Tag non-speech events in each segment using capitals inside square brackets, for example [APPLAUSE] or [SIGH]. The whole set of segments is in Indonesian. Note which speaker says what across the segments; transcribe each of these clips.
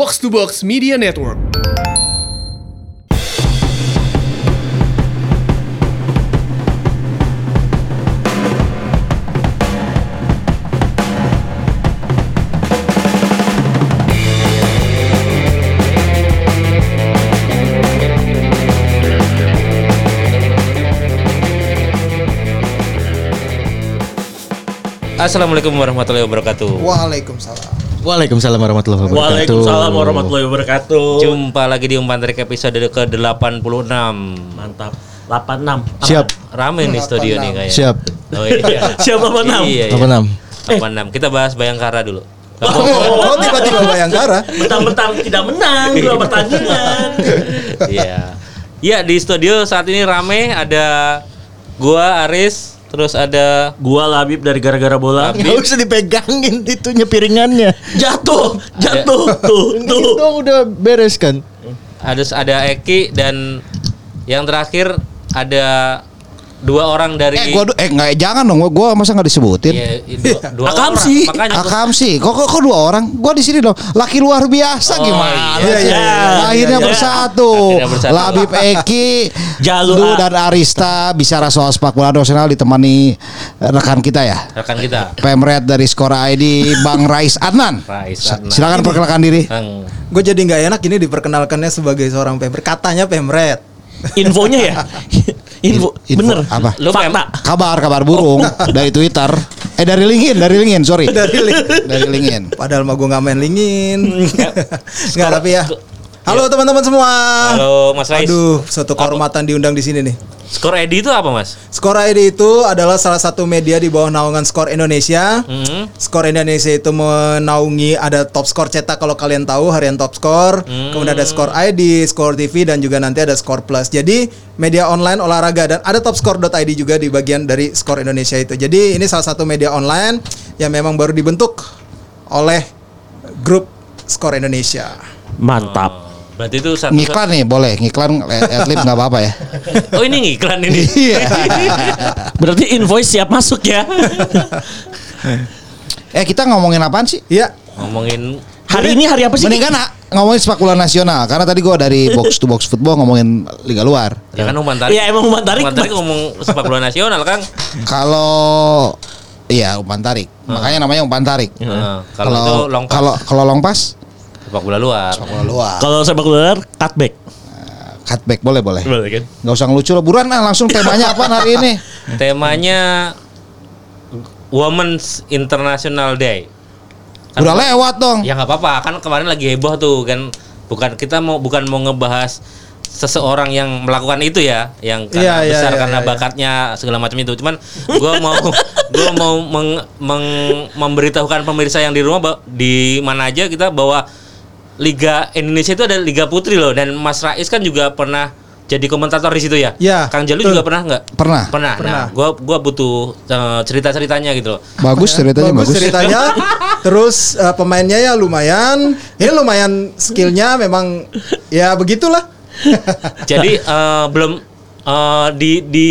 Speaker 1: Box to Box Media Network.
Speaker 2: Assalamualaikum warahmatullahi wabarakatuh.
Speaker 3: Waalaikumsalam.
Speaker 4: Waalaikumsalam warahmatullahi wabarakatuh.
Speaker 5: Waalaikumsalam warahmatullahi wabarakatuh.
Speaker 2: Jumpa lagi di umpan trik episode ke-86.
Speaker 5: Mantap. 86.
Speaker 4: Siap,
Speaker 2: Rame nih studio nih kayaknya.
Speaker 4: siap.
Speaker 2: Oh iya. [LAUGHS]
Speaker 5: Siap 86.
Speaker 2: Iya, iya.
Speaker 4: Apa enam?
Speaker 2: 86. Kita bahas Bayangkara dulu. [LAUGHS]
Speaker 3: Oh, tiba-tiba [LAUGHS] Bayangkara.
Speaker 5: Mentang-mentang tidak menang dua pertandingan.
Speaker 2: Iya. Iya, di studio saat ini rame ada gua Aris, terus ada
Speaker 5: Gua Labib dari gara-gara bola.
Speaker 4: Gak usah dipegangin itunya piringannya.
Speaker 5: Jatuh, jatuh. [LAUGHS] Tuh,
Speaker 4: Ini
Speaker 5: tuh.
Speaker 4: dong udah beres kan?
Speaker 2: ada ada Eki dan yang terakhir ada dua orang dari
Speaker 6: Eh, gua eh nggak jangan dong, gua, gua masa nggak disebutin?
Speaker 2: Iya, dua, [LAUGHS] dua
Speaker 5: Akam
Speaker 2: orang.
Speaker 5: sih.
Speaker 2: Makanya gua-
Speaker 6: sih, kok, kok kok dua orang? Gua di sini dong. Laki luar biasa
Speaker 2: Oh,
Speaker 6: gimana?
Speaker 2: iya,
Speaker 6: sih?
Speaker 5: iya, iya,
Speaker 6: Akhirnya
Speaker 5: iya.
Speaker 6: bersatu.
Speaker 2: Akhirnya bersatu.
Speaker 6: Labib Eki, [LAUGHS]
Speaker 5: Jalu
Speaker 6: dan Arista bicara soal sepak bola nasional ditemani rekan kita ya.
Speaker 2: rekan kita.
Speaker 6: Pemret dari Skor ID Bang Rais Adnan.
Speaker 2: Rais Adnan.
Speaker 6: Silakan perkenalkan diri.
Speaker 3: Gue jadi nggak enak ini diperkenalkannya sebagai seorang pemret. Katanya pemret.
Speaker 5: Infonya ya. [LAUGHS] Info,
Speaker 6: Info
Speaker 5: bener.
Speaker 6: apa?
Speaker 2: Lu
Speaker 5: Fakta.
Speaker 6: Kabar kabar burung [LAUGHS] dari Twitter. Eh dari LinkedIn, dari LinkedIn, sorry.
Speaker 3: Dari link.
Speaker 6: Dari LinkedIn.
Speaker 3: Padahal mah gue nggak main lingin. Nggak tapi ya. Halo teman-teman semua.
Speaker 2: Halo Mas Rais.
Speaker 3: Aduh, suatu kehormatan diundang di sini nih.
Speaker 2: Skor Edi itu apa Mas?
Speaker 3: Skor ID itu adalah salah satu media di bawah naungan Skor Indonesia.
Speaker 2: Hmm.
Speaker 3: Skor Indonesia itu menaungi ada top skor cetak kalau kalian tahu harian top skor, kemudian ada skor ID, skor TV dan juga nanti ada skor plus. Jadi media online olahraga dan ada topskor.id juga di bagian dari skor Indonesia itu. Jadi ini salah satu media online yang memang baru dibentuk oleh grup skor Indonesia.
Speaker 5: Mantap.
Speaker 2: Berarti itu satu
Speaker 6: Ngiklan nih, boleh. Ngiklan eh, adlib nggak apa-apa ya. [LAUGHS]
Speaker 2: Oh ini iklan ini.
Speaker 6: Iya. [LAUGHS]
Speaker 5: Berarti invoice siap masuk ya. [LAUGHS]
Speaker 6: Eh kita ngomongin apaan sih?
Speaker 3: Iya,
Speaker 2: Ngomongin
Speaker 5: Hari ini hari apa sih?
Speaker 6: Mending kan ngomongin sepak bola nasional karena tadi gua dari box to box football ngomongin liga luar.
Speaker 2: ya kan umpan tarik.
Speaker 5: Iya, emang umpan tarik,
Speaker 2: Umpan tarik ngomong sepak bola nasional Kang.
Speaker 6: Kalau iya umpan tarik. Makanya namanya umpan tarik.
Speaker 2: Heeh. Kalau itu long pass,
Speaker 6: kalau kalau long pass
Speaker 2: sepak bola luar.
Speaker 6: bola luar.
Speaker 5: Kalau sepak bola cutback.
Speaker 6: Cutback boleh boleh.
Speaker 5: Boleh kan?
Speaker 6: Nggak usah ngelucu lah. Buruan lah langsung temanya apa hari ini?
Speaker 2: Temanya Women's International Day. Kan-
Speaker 6: Udah lewat dong.
Speaker 2: Ya nggak apa-apa, kan kemarin lagi heboh tuh kan. Bukan kita mau bukan mau ngebahas seseorang yang melakukan itu ya, yang karena
Speaker 3: Iya, iya,
Speaker 2: besar
Speaker 3: iya,
Speaker 2: karena
Speaker 3: iya.
Speaker 2: bakatnya segala macam itu. Cuman gua mau [LAUGHS] gua mau meng- meng- memberitahukan pemirsa yang di rumah di mana aja kita bahwa Liga Indonesia itu ada Liga Putri loh dan Mas Rais kan juga pernah jadi komentator di situ ya.
Speaker 3: Iya,
Speaker 2: Kang Jalu juga pernah nggak?
Speaker 6: Pernah.
Speaker 2: Pernah.
Speaker 3: Pernah.
Speaker 2: Nah, gua gua butuh eh, cerita-ceritanya gitu loh.
Speaker 6: Bagus ceritanya bagus.
Speaker 3: ceritanya. [LAUGHS] Terus eh, pemainnya ya lumayan. Ya lumayan skillnya memang ya begitulah. [LAUGHS]
Speaker 2: Jadi eh, belum eh, di di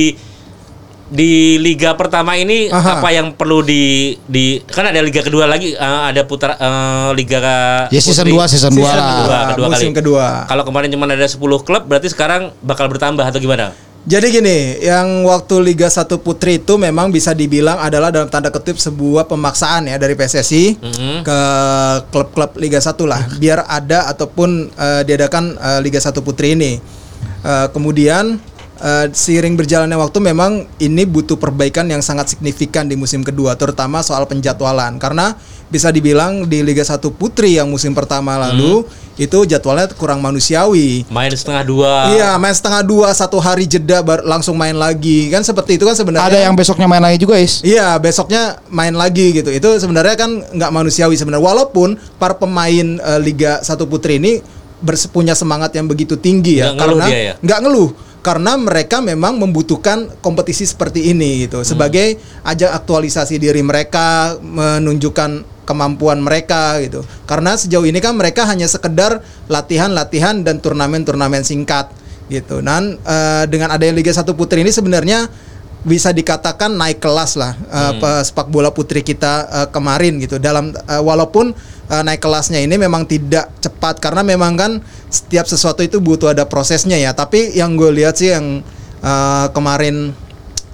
Speaker 2: di liga pertama ini
Speaker 3: Aha.
Speaker 2: apa yang perlu di di kan ada liga kedua lagi eh, ada putar eh, liga
Speaker 6: Ya season
Speaker 2: putri.
Speaker 6: 2 season 2
Speaker 2: Season
Speaker 6: lah.
Speaker 2: kedua, kedua
Speaker 3: musim
Speaker 2: kali.
Speaker 3: kedua.
Speaker 2: Kalau kemarin cuma ada 10 klub berarti sekarang bakal bertambah atau gimana?
Speaker 3: Jadi gini, yang waktu Liga 1 Putri itu memang bisa dibilang adalah dalam tanda kutip sebuah pemaksaan ya dari PSSI
Speaker 2: Mhm.
Speaker 3: ke klub-klub Liga 1 lah, biar ada ataupun eh, diadakan eh, Liga 1 Putri ini. Eh, kemudian eh, seiring berjalannya waktu memang ini butuh perbaikan yang sangat signifikan di musim kedua, terutama soal penjadwalan karena bisa dibilang di Liga 1 Putri yang musim pertama lalu itu jadwalnya kurang manusiawi.
Speaker 2: Main setengah dua.
Speaker 3: Iya, main setengah dua satu hari jeda baru langsung main lagi kan seperti itu kan sebenarnya.
Speaker 6: Ada yang besoknya main lagi juga, Is.
Speaker 3: Iya, besoknya main lagi gitu. Itu sebenarnya kan nggak manusiawi sebenarnya. Walaupun para pemain eh, Liga 1 Putri ini bers- punya semangat yang begitu tinggi ya,
Speaker 2: Nggak ngeluh
Speaker 3: karena
Speaker 2: dia ya?
Speaker 3: nggak ngeluh karena mereka memang membutuhkan kompetisi seperti ini gitu. Sebagai ajang aktualisasi diri mereka menunjukkan kemampuan mereka gitu. Karena sejauh ini kan mereka hanya sekedar latihan-latihan dan turnamen-turnamen singkat gitu. Dan eh, dengan adanya Liga 1 Putri ini sebenarnya bisa dikatakan naik kelas lah eh, pe- sepak bola putri kita eh, kemarin gitu. Dalam eh, walaupun eh, naik kelasnya ini memang tidak cepat karena memang kan setiap sesuatu itu butuh ada prosesnya ya. Tapi yang gue lihat sih yang eh, kemarin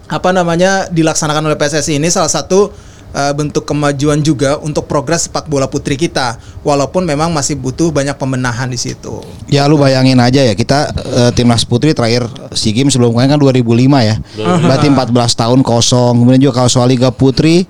Speaker 3: apa namanya dilaksanakan oleh PSSI ini salah satu eh, bentuk kemajuan juga untuk progres sepak bola putri kita. Walaupun memang masih butuh banyak pembenahan di situ.
Speaker 6: Ya lu bayangin aja ya kita eh, timnas putri terakhir SEA Games sebelum kemarin kan 2005 ya. Berarti 14 tahun kosong. Kemudian juga kalau soal Liga Putri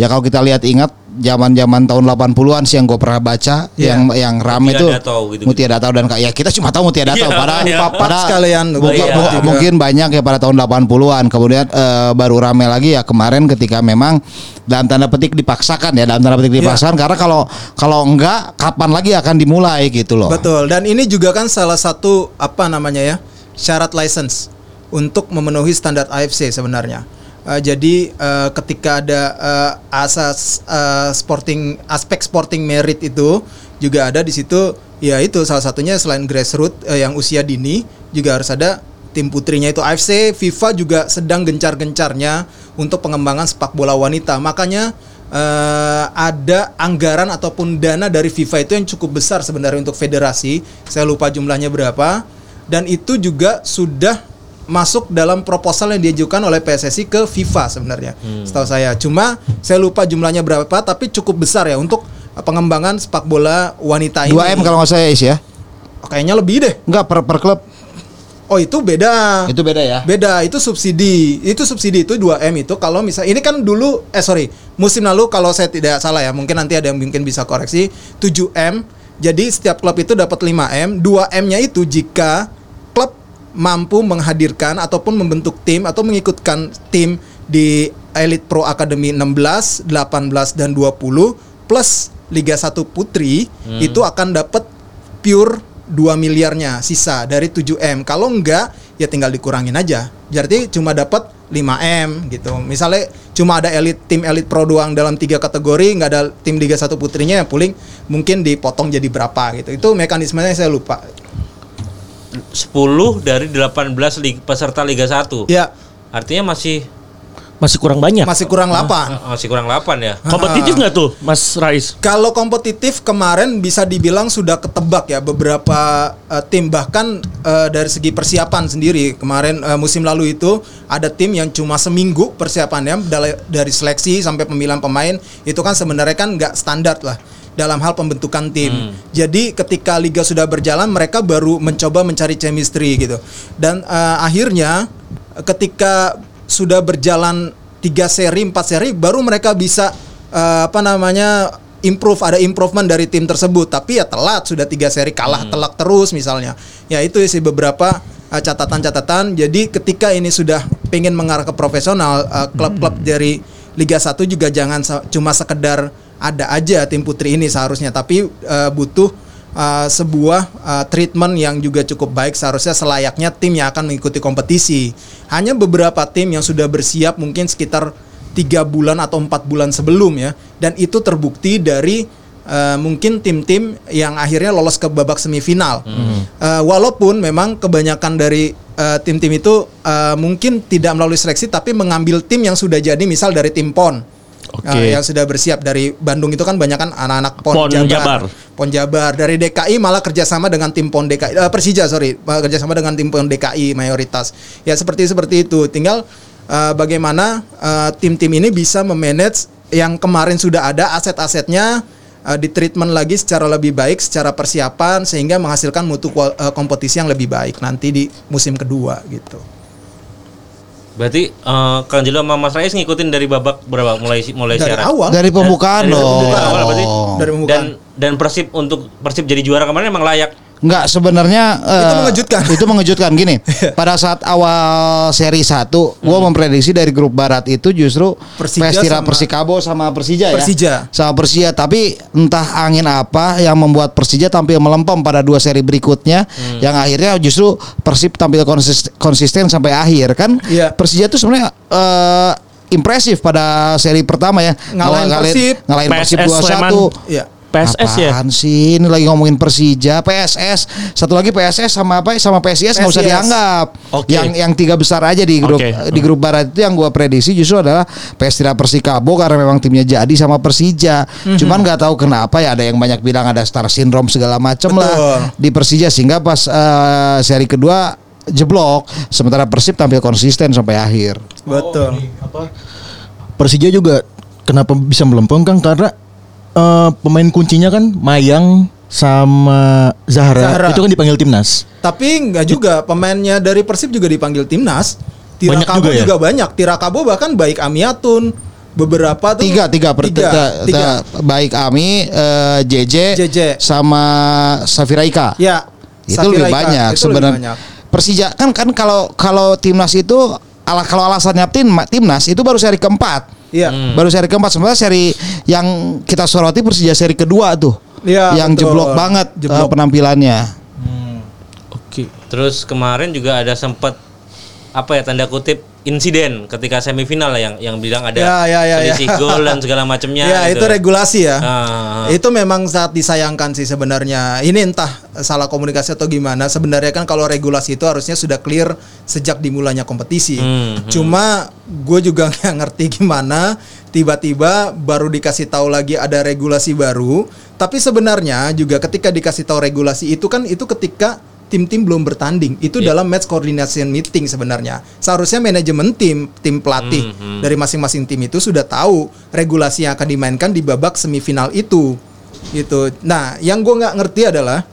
Speaker 6: ya kalau kita lihat ingat zaman-zaman tahun 80-an sih yang gue pernah baca
Speaker 3: Iya.
Speaker 6: yang yang rame
Speaker 2: Mutia
Speaker 6: tuh
Speaker 2: Datau gitu-gitu.
Speaker 6: Mutia Datau dan ya kita cuma tahu Mutia Datau
Speaker 2: Iya,
Speaker 6: pada.
Speaker 3: Papat
Speaker 6: pada
Speaker 3: sekalian,
Speaker 6: mungkin,
Speaker 2: Iya.
Speaker 6: mu- mungkin banyak ya pada tahun 80-an kemudian eh, baru rame lagi ya kemarin ketika memang dalam tanda petik dipaksakan ya dalam tanda petik
Speaker 3: Iya.
Speaker 6: dipaksakan karena kalau kalau enggak kapan lagi akan dimulai gitu loh.
Speaker 3: Betul. Dan ini juga kan salah satu apa namanya ya syarat license untuk memenuhi standar AFC sebenarnya. Eh, jadi eh, ketika ada eh, asas eh, sporting aspek sporting merit itu juga ada di situ ya itu salah satunya selain grassroots eh, yang usia dini juga harus ada tim putrinya itu. AFC FIFA juga sedang gencar-gencarnya untuk pengembangan sepak bola wanita. Makanya eh, ada anggaran ataupun dana dari FIFA itu yang cukup besar sebenarnya untuk federasi. Saya lupa jumlahnya berapa. Dan itu juga sudah masuk dalam proposal yang diajukan oleh PSSI ke FIFA sebenarnya setahu saya cuma saya lupa jumlahnya berapa tapi cukup besar ya untuk pengembangan sepak bola wanita ini
Speaker 6: 2 M kalau nggak saya Is ya.
Speaker 3: kayaknya lebih deh
Speaker 6: Enggak per per klub.
Speaker 3: oh itu beda
Speaker 6: Itu beda ya.
Speaker 3: Beda, itu subsidi. Itu subsidi itu 2M itu kalau misal ini kan dulu eh sorry, musim lalu kalau saya tidak salah ya, mungkin nanti ada yang mungkin bisa koreksi 7M. Jadi setiap klub itu dapat 5M, 2M-nya itu jika mampu menghadirkan ataupun membentuk tim atau mengikutkan tim di Elite Pro Academy 16, 18 dan 20 plus Liga 1 Putri itu akan dapat pure 2 miliarnya sisa dari 7M. Kalau enggak ya tinggal dikurangin aja. Jadi cuma dapat 5M gitu. Misalnya cuma ada elit tim elit pro doang dalam tiga kategori, nggak ada tim Liga 1 putrinya yang paling mungkin dipotong jadi berapa gitu. Itu mekanismenya saya lupa.
Speaker 2: 10 dari 18 lig- peserta Liga 1.
Speaker 3: Ya,
Speaker 2: Artinya masih
Speaker 5: Masih kurang banyak.
Speaker 3: masih kurang 8.
Speaker 2: masih kurang 8 ya.
Speaker 5: Kompetitif nggak tuh, Mas Rais?
Speaker 3: Kalau kompetitif kemarin bisa dibilang sudah ketebak ya beberapa eh, tim bahkan eh, dari segi persiapan sendiri kemarin eh, musim lalu itu ada tim yang cuma seminggu persiapannya dari, dari seleksi sampai pemilihan pemain itu kan sebenarnya kan nggak standar lah dalam hal pembentukan tim. Jadi ketika liga sudah berjalan mereka baru mencoba mencari chemistry gitu. Dan eh, akhirnya ketika sudah berjalan tiga seri empat seri baru mereka bisa eh, apa namanya improve ada improvement dari tim tersebut. Tapi ya telat sudah tiga seri kalah telak terus misalnya. Ya itu sih beberapa eh, catatan-catatan. Jadi ketika ini sudah pengen mengarah ke profesional klub-klub dari Liga 1 juga jangan cuma sekedar ada aja tim putri ini seharusnya tapi eh, butuh uh, sebuah uh, treatment yang juga cukup baik seharusnya selayaknya tim yang akan mengikuti kompetisi. Hanya beberapa tim yang sudah bersiap mungkin sekitar tiga bulan atau empat bulan sebelum ya, dan itu terbukti dari uh, mungkin tim-tim yang akhirnya lolos ke babak semifinal. Uh, walaupun memang kebanyakan dari uh, tim-tim itu uh, mungkin tidak melalui seleksi, tapi mengambil tim yang sudah jadi, misal dari tim PON.
Speaker 5: Oke.
Speaker 3: Uh, yang sudah bersiap dari Bandung itu kan banyak kan anak-anak PON,
Speaker 5: PON Jabar.
Speaker 3: PON Jabar. Dari DKI malah kerjasama dengan tim PON DKI eh, Persija sorry. Kerjasama dengan tim PON DKI mayoritas. Ya seperti seperti itu. Tinggal eh, bagaimana eh, tim-tim ini bisa memanage yang kemarin sudah ada aset-asetnya eh, di treatment lagi secara lebih baik secara persiapan sehingga menghasilkan mutu kual- eh, kompetisi yang lebih baik nanti di musim kedua gitu
Speaker 2: Berarti eh, Kang Jelo sama Mas Rais ngikutin dari babak berapa mulai mulai
Speaker 3: dari
Speaker 2: siaran?
Speaker 3: awal
Speaker 6: Dari pembukaan
Speaker 2: Dari
Speaker 6: dong.
Speaker 2: pembukaan awal berarti.
Speaker 3: dari pembukaan
Speaker 2: Dan dan Persib untuk Persib jadi juara kemarin emang layak.
Speaker 6: Enggak sebenarnya
Speaker 3: Itu
Speaker 6: eh,
Speaker 3: mengejutkan. [LAUGHS]
Speaker 6: Itu mengejutkan gini. [LAUGHS] pada saat awal seri 1, gua memprediksi dari grup barat itu justru
Speaker 3: Persija
Speaker 6: Pestira
Speaker 3: sama-
Speaker 6: Persikabo sama Persija, ya.
Speaker 3: Persija.
Speaker 6: Sama Persija, tapi entah angin apa yang membuat Persija tampil melempem pada dua seri berikutnya yang akhirnya justru Persib tampil konsis- konsisten sampai akhir kan.
Speaker 3: Iya.
Speaker 6: Persija tuh sebenarnya eh, impresif pada seri pertama ya.
Speaker 3: Ngalahin Persib.
Speaker 6: ngalahin Persib
Speaker 5: PSS Sleman.
Speaker 6: 2-1.
Speaker 3: Iya.
Speaker 5: PSS ya.
Speaker 6: Apaan sih? Ini lagi ngomongin Persija, PSS. Satu lagi PSS sama apa? Sama PSIS nggak usah dianggap.
Speaker 5: Oke.
Speaker 6: Yang yang tiga besar aja di grup
Speaker 5: Oke.
Speaker 6: di grup barat itu yang gua prediksi justru adalah PS Tira Persikabo karena memang timnya jadi sama Persija.
Speaker 3: Mhm.
Speaker 6: Cuman nggak tahu kenapa ya ada yang banyak bilang ada star syndrome segala macem
Speaker 3: Betul.
Speaker 6: lah di Persija sehingga pas eh, seri kedua jeblok sementara Persib tampil konsisten sampai akhir.
Speaker 3: Betul.
Speaker 4: Persija juga kenapa bisa melempem Kang karena eh, pemain kuncinya kan Mayang sama Zahra,
Speaker 3: Zahra.
Speaker 4: itu kan dipanggil timnas.
Speaker 3: Tapi nggak juga pemainnya dari Persib juga dipanggil timnas.
Speaker 4: Banyak
Speaker 3: Tirakabo
Speaker 4: juga
Speaker 3: juga,
Speaker 4: ya?
Speaker 3: banyak. Tirakabo bahkan baik Amiatun beberapa tuh
Speaker 6: Tiga, tiga, per,
Speaker 3: tiga,
Speaker 6: tiga-
Speaker 3: tiga.
Speaker 6: baik Ami, eh, JJ,
Speaker 3: JJ.
Speaker 6: sama Safira Ika.
Speaker 3: Ya,
Speaker 6: itu
Speaker 3: Safira
Speaker 6: lebih
Speaker 3: Ika,
Speaker 6: banyak sebenarnya.
Speaker 3: banyak.
Speaker 6: Persija kan kan kalau kalau timnas itu ala kalau alasannya tim timnas itu baru seri keempat.
Speaker 3: Iya.
Speaker 6: Baru seri keempat sebenarnya seri yang kita soroti Persija seri kedua tuh.
Speaker 3: Iya,
Speaker 6: yang
Speaker 3: betul.
Speaker 6: jeblok banget eh,
Speaker 3: Jeblok.
Speaker 6: penampilannya.
Speaker 5: Oke.
Speaker 2: Terus kemarin juga ada sempat apa ya tanda kutip insiden ketika semifinal lah yang yang bilang ada
Speaker 3: Ya, ya, ya, ya.
Speaker 2: selisih gol dan segala [LAUGHS] macamnya.
Speaker 3: Ya,
Speaker 2: gitu.
Speaker 3: itu regulasi ya.
Speaker 2: Ah.
Speaker 3: Itu memang sangat disayangkan sih sebenarnya. Ini entah salah komunikasi atau gimana. Sebenarnya kan kalau regulasi itu harusnya sudah clear sejak dimulainya kompetisi.
Speaker 2: Hmm, hmm.
Speaker 3: Cuma gue juga [LAUGHS] nggak ngerti gimana tiba-tiba baru dikasih tahu lagi ada regulasi baru. Tapi sebenarnya juga ketika dikasih tahu regulasi itu kan itu ketika tim-tim belum bertanding. Itu
Speaker 2: Iya.
Speaker 3: dalam match coordination meeting sebenarnya. Seharusnya manajemen tim, tim pelatih
Speaker 2: Hmm, hmm.
Speaker 3: dari masing-masing tim itu sudah tahu regulasi yang akan dimainkan di babak semifinal itu. Gitu. Nah, yang gue nggak ngerti adalah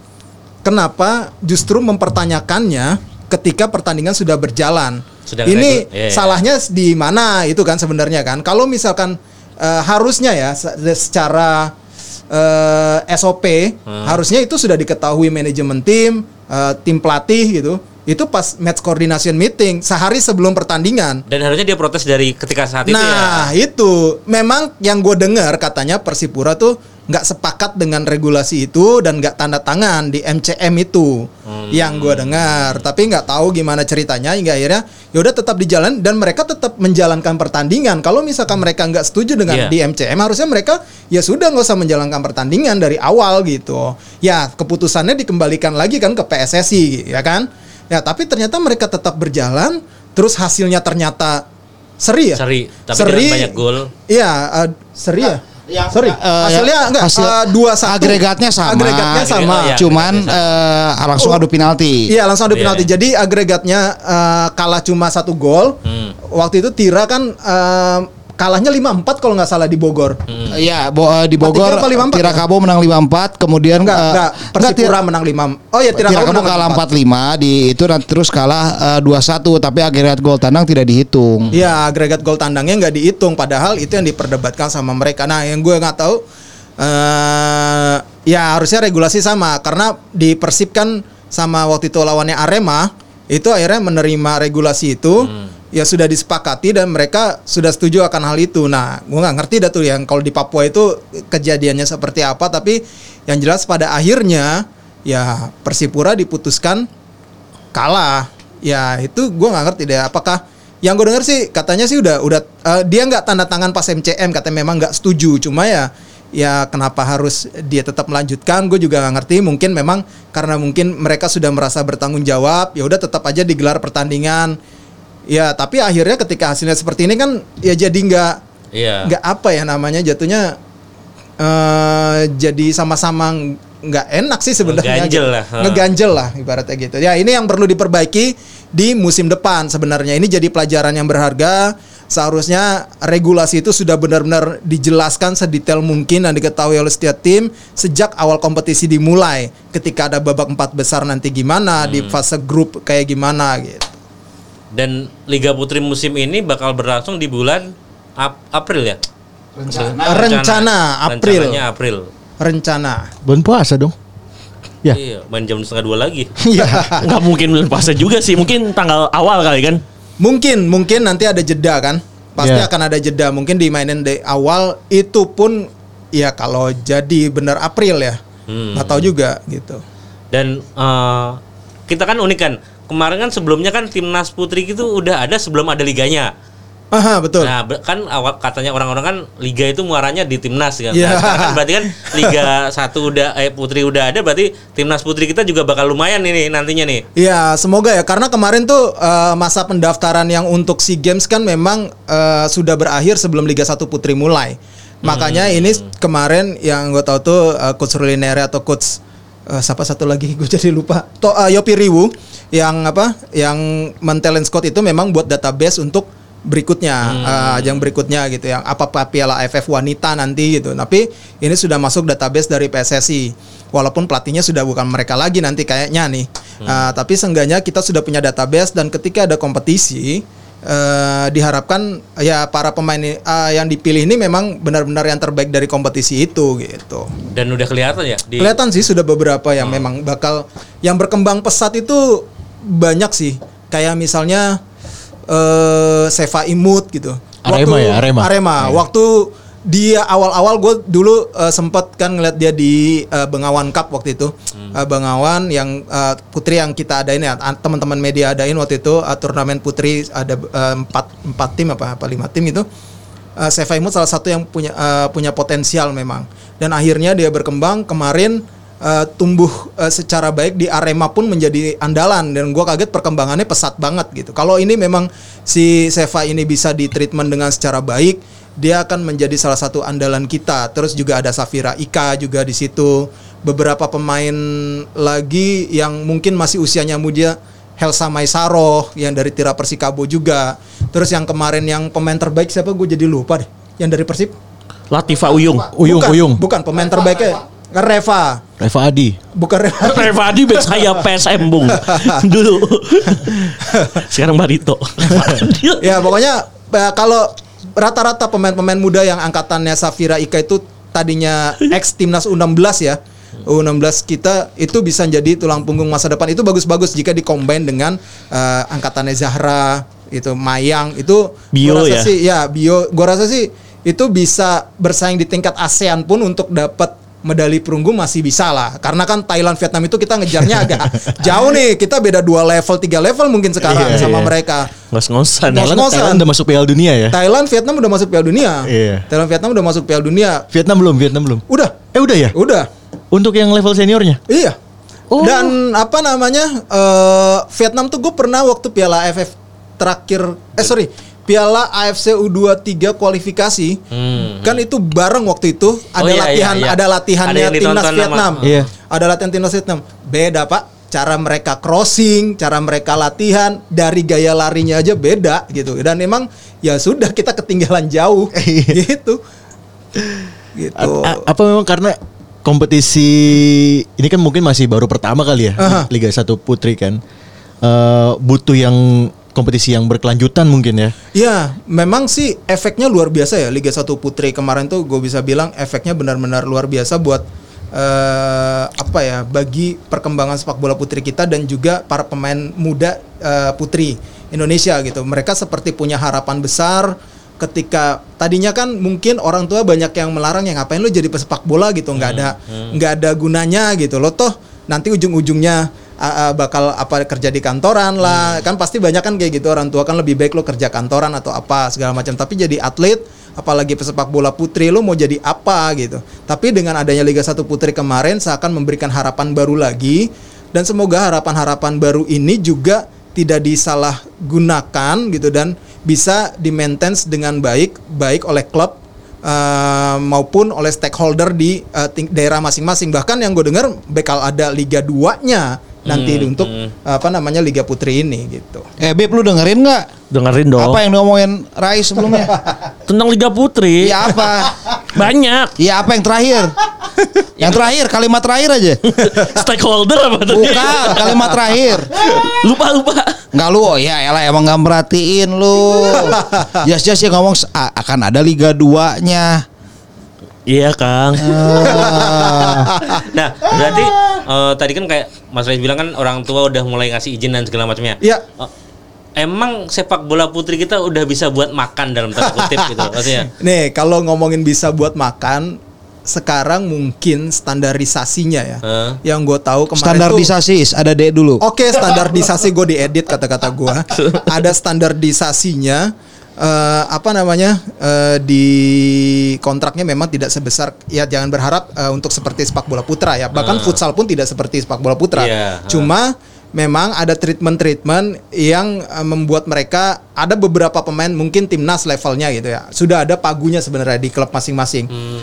Speaker 3: kenapa justru mempertanyakannya ketika pertandingan sudah berjalan.
Speaker 2: Sedang
Speaker 3: Ini
Speaker 2: regu- iya,
Speaker 3: salahnya di mana itu kan sebenarnya kan? Kalau misalkan eh, harusnya ya se- secara eh, SOP
Speaker 2: Hmm.
Speaker 3: harusnya itu sudah diketahui manajemen tim, eh, tim pelatih gitu. Itu pas match coordination meeting sehari sebelum pertandingan.
Speaker 2: Dan harusnya dia protes dari ketika saat itu ya.
Speaker 3: Nah itu memang yang gue dengar katanya Persipura tuh nggak sepakat dengan regulasi itu dan nggak tanda tangan di MCM itu
Speaker 2: Hmm.
Speaker 3: yang gue dengar tapi nggak tahu gimana ceritanya hingga akhirnya yaudah tetap di jalan dan mereka tetap menjalankan pertandingan kalau misalkan mereka nggak setuju dengan
Speaker 2: Iya.
Speaker 3: di MCM harusnya mereka ya sudah nggak usah menjalankan pertandingan dari awal gitu ya keputusannya dikembalikan lagi kan ke PSSI ya kan ya tapi ternyata mereka tetap berjalan terus hasilnya ternyata seri ya
Speaker 2: Seri, tapi dengan banyak gol.
Speaker 3: Iya, eh, seri ya.
Speaker 6: Yang-
Speaker 3: Sorry,
Speaker 6: eh,
Speaker 3: hasilnya
Speaker 6: yang-
Speaker 3: enggak
Speaker 6: hasil-
Speaker 3: eh, dua satu.
Speaker 6: agregatnya sama.
Speaker 3: Agregatnya sama.
Speaker 2: Iya,
Speaker 6: Cuman
Speaker 2: agregatnya
Speaker 6: eh, langsung
Speaker 3: Oh.
Speaker 6: adu penalti.
Speaker 3: Iya, langsung adu
Speaker 2: Iya,
Speaker 3: penalti. Jadi agregatnya eh, kalah cuma satu gol.
Speaker 2: Hmm.
Speaker 3: Waktu itu Tira kan eh, kalahnya 5-4 kalau nggak salah di Bogor.
Speaker 6: Iya, bo- eh, di Bogor
Speaker 3: 4-3 apa 5-4 ya?
Speaker 6: Tirakabo menang 5-4, kemudian
Speaker 3: Enggak,
Speaker 6: eh,
Speaker 3: enggak.
Speaker 6: enggak,
Speaker 3: Persipura menang 5. Oh iya, Tira,
Speaker 6: Tirakabo kalah 4-5 di itu nanti terus kalah eh, 2-1 tapi agregat gol tandang tidak dihitung.
Speaker 3: Iya, agregat gol tandangnya nggak dihitung. Padahal itu yang diperdebatkan sama mereka. Nah, yang gue nggak tahu, eh ya harusnya regulasi sama karena di Persib kan sama waktu itu lawannya Arema itu akhirnya menerima regulasi itu. Ya sudah disepakati dan mereka sudah setuju akan hal itu. Nah, gue nggak ngerti dah tuh yang kalau di Papua itu kejadiannya seperti apa. Tapi yang jelas pada akhirnya ya Persipura diputuskan kalah ya itu gue nggak ngerti deh apakah yang gue dengar sih katanya sih udah udah eh, dia nggak tanda tangan pas MCM katanya memang nggak setuju cuma ya ya kenapa harus dia tetap melanjutkan gue juga nggak ngerti mungkin memang karena mungkin mereka sudah merasa bertanggung jawab ya udah tetap aja digelar pertandingan ya tapi akhirnya ketika hasilnya seperti ini kan ya jadi nggak nggak apa ya namanya jatuhnya eh jadi sama-sama nggak enak sih sebenarnya
Speaker 2: Ngeganjel
Speaker 3: gitu.
Speaker 2: lah,
Speaker 3: ngeganjel lah ibaratnya gitu. Ya ini yang perlu diperbaiki di musim depan sebenarnya. Ini jadi pelajaran yang berharga. Seharusnya regulasi itu sudah benar-benar dijelaskan sedetail mungkin dan diketahui oleh setiap tim sejak awal kompetisi dimulai. Ketika ada babak empat besar nanti gimana di fase grup kayak gimana gitu
Speaker 2: Dan Liga Putri musim ini bakal berlangsung di bulan Ap- April ya.
Speaker 3: Rencana April.
Speaker 2: Rencananya April.
Speaker 3: rencana
Speaker 4: Bulan puasa dong. Ya.
Speaker 2: Iya, main jam setengah dua lagi. [LAUGHS]
Speaker 3: Iya.
Speaker 5: Nggak mungkin bulan puasa juga sih. Mungkin tanggal awal kali kan.
Speaker 3: Mungkin, mungkin nanti ada jeda kan. Pasti
Speaker 4: Ya.
Speaker 3: akan ada jeda. Mungkin dimainin di awal itu pun ya kalau jadi bener April ya.
Speaker 2: Hmm.
Speaker 3: Nggak tahu juga gitu.
Speaker 2: Dan eh, kita kan unik kan. Kemarin kan sebelumnya kan timnas putri itu udah ada sebelum ada liganya.
Speaker 3: Aha, betul.
Speaker 2: Nah, kan awal katanya orang-orang kan liga itu muaranya di timnas kan.
Speaker 3: Iya.
Speaker 2: Nah, sekarang kan berarti kan liga [LAUGHS] satu udah eh putri udah ada berarti timnas putri kita juga bakal lumayan ini nantinya nih.
Speaker 3: Iya, semoga ya karena kemarin tuh eh, masa pendaftaran yang untuk SEA Games kan memang eh, sudah berakhir sebelum Liga 1 Putri mulai. Makanya ini kemarin yang gue tahu tuh eh, coach Rulinere atau coach eh, siapa satu lagi [LAUGHS] gue jadi lupa. To eh, Yopi Riwu yang apa? Yang mentalent squad itu memang buat database untuk berikutnya eh, ajang berikutnya gitu yang apa apa Piala AFF wanita nanti gitu. Tapi ini sudah masuk database dari PSSI. Walaupun pelatihnya sudah bukan mereka lagi nanti kayaknya nih. Eh, tapi seenggaknya kita sudah punya database dan ketika ada kompetisi eh, diharapkan ya para pemain eh, yang dipilih ini memang benar-benar yang terbaik dari kompetisi itu gitu.
Speaker 2: Dan udah kelihatan ya di
Speaker 3: Kelihatan sih sudah beberapa yang memang bakal yang berkembang pesat itu banyak sih. Kayak misalnya eh Seva Imut gitu.
Speaker 4: Arema ya, Arema.
Speaker 3: Arema. Waktu dia awal-awal gue dulu eh, sempet kan ngeliat dia di eh, Bengawan Cup waktu itu. Eh, Bengawan yang eh, putri yang kita adain ya, an- teman-teman media adain waktu itu eh, turnamen putri ada eh, empat empat tim apa apa lima tim itu. Uh, Seva Imut salah satu yang punya eh, punya potensial memang dan akhirnya dia berkembang kemarin eh, tumbuh eh, secara baik di Arema pun menjadi andalan dan gua kaget perkembangannya pesat banget gitu. Kalau ini memang si Seva ini bisa di treatment dengan secara baik, dia akan menjadi salah satu andalan kita. Terus juga ada Safira Ika juga di situ. Beberapa pemain lagi yang mungkin masih usianya muda Helsa Maisaroh yang dari Tira Persikabo juga. Terus yang kemarin yang pemain terbaik siapa gue jadi lupa deh. Yang dari Persib?
Speaker 5: Latifa Uyung.
Speaker 4: Uyung,
Speaker 3: bukan,
Speaker 4: Uyung.
Speaker 3: Bukan pemain terbaiknya kan Reva.
Speaker 4: Reva Adi.
Speaker 3: Bukan Reva. [LAUGHS]
Speaker 5: Revadi back saya PSM Bung [LAUGHS] dulu. [LAUGHS] Sekarang Barito.
Speaker 3: ya pokoknya eh, kalau rata-rata pemain-pemain muda yang angkatannya Safira Ika itu tadinya [LAUGHS] ex timnas U16 ya. U16 kita itu bisa jadi tulang punggung masa depan itu bagus-bagus jika dikombin dengan eh, angkatannya Zahra itu Mayang itu
Speaker 5: Bio
Speaker 3: gua rasa
Speaker 5: ya?
Speaker 3: sih ya Bio gua rasa sih itu bisa bersaing di tingkat ASEAN pun untuk dapat medali perunggu masih bisa lah karena kan Thailand Vietnam itu kita ngejarnya agak [LAUGHS] jauh nih kita beda dua level tiga level mungkin sekarang
Speaker 4: Iya,
Speaker 3: sama
Speaker 4: iya.
Speaker 3: mereka
Speaker 5: Ngos-ngosan.
Speaker 3: Ngos-
Speaker 4: Thailand. Thailand udah masuk Piala Dunia ya?
Speaker 3: Thailand Vietnam udah masuk Piala Dunia.
Speaker 4: Iya.
Speaker 3: Thailand Vietnam udah masuk Piala Dunia.
Speaker 4: Vietnam belum, Vietnam belum.
Speaker 3: Udah,
Speaker 4: Eh udah ya?
Speaker 3: udah.
Speaker 4: Untuk yang level seniornya?
Speaker 3: Iya.
Speaker 4: Oh.
Speaker 3: Dan apa namanya? eh, Vietnam tuh gue pernah waktu Piala AFF terakhir eh sorry, Piala AFC U23 kualifikasi.
Speaker 2: Hmm.
Speaker 3: Kan itu bareng waktu itu ada
Speaker 2: Oh, iya,
Speaker 3: latihan
Speaker 2: iya, iya.
Speaker 3: ada latihannya
Speaker 2: Ada
Speaker 3: timnas Vietnam.
Speaker 4: Iya.
Speaker 3: Ada latihan timnas Vietnam. Beda, Pak. Cara mereka crossing, cara mereka latihan dari gaya larinya aja beda gitu. Dan memang ya sudah [LAUGHS] kita ketinggalan jauh [LAUGHS] gitu. Gitu.
Speaker 4: A- a- apa memang karena kompetisi ini kan mungkin masih baru pertama kali ya
Speaker 3: Aha.
Speaker 4: Liga 1 Putri kan Eh, butuh yang kompetisi yang berkelanjutan mungkin ya?
Speaker 3: Ya, memang sih efeknya luar biasa ya. Liga 1 Putri kemarin tuh gue bisa bilang efeknya benar-benar luar biasa buat eh apa ya bagi perkembangan sepak bola putri kita dan juga para pemain muda eh, putri Indonesia gitu. Mereka seperti punya harapan besar ketika tadinya kan mungkin orang tua banyak yang melarang ya ngapain lu jadi pesepak bola? gitu. Nggak ada nggak ada gunanya gitu loh. Toh nanti ujung-ujungnya uh, uh, bakal apa kerja di kantoran lah. Kan pasti banyak kan kayak gitu orang tua kan lebih baik lo kerja kantoran atau apa segala macam. Tapi jadi atlet apalagi pesepak bola putri lo mau jadi apa gitu. Tapi dengan adanya Liga 1 Putri kemarin seakan memberikan harapan baru lagi. Dan semoga harapan-harapan baru ini juga tidak disalahgunakan gitu dan bisa di dengan baik baik oleh klub eh, maupun oleh stakeholder di ting- daerah masing-masing. Bahkan yang gue dengar bakal ada Liga 2-nya nanti untuk apa namanya Liga Putri ini gitu.
Speaker 6: Eh Beb lu dengerin nggak?
Speaker 5: Dengerin dong.
Speaker 6: Apa yang ngomongin Rai sebelumnya? [LAUGHS]
Speaker 5: Tentang Liga Putri.
Speaker 6: Iya apa? [LAUGHS]
Speaker 5: Banyak.
Speaker 6: Iya apa yang terakhir? [LAUGHS] yang terakhir kalimat terakhir aja.
Speaker 5: Stakeholder apa tadi?
Speaker 6: Bukan kalimat terakhir.
Speaker 5: Lupa lupa.
Speaker 6: Nggak lu, oh ya elah emang nggak merhatiin lu. Jas jas ya ngomong akan ada Liga 2-nya.
Speaker 5: Iya Kang.
Speaker 2: Nah, berarti eh, tadi kan kayak Mas Rais bilang kan orang tua udah mulai ngasih izin dan segala macamnya.
Speaker 3: Iya.
Speaker 2: Eh, emang sepak bola putri kita udah bisa buat makan dalam tanda kutip gitu maksudnya.
Speaker 3: Nih kalau ngomongin bisa buat makan sekarang mungkin standarisasinya ya.
Speaker 2: Heeh.
Speaker 3: Yang gue tahu kemarin
Speaker 6: Standarisasi is, ada D dulu.
Speaker 3: Oke, standarisasi gue diedit kata-kata gue. Ada standarisasinya. Eh, apa namanya eh, di kontraknya memang tidak sebesar ya jangan berharap eh, untuk seperti sepak bola putra ya. Bahkan futsal pun tidak seperti sepak bola putra.
Speaker 2: Iya,
Speaker 3: cuma memang ada treatment-treatment yang eh, membuat mereka ada beberapa pemain mungkin timnas levelnya gitu ya. Sudah ada pagunya sebenarnya di klub masing-masing.
Speaker 2: Hmm.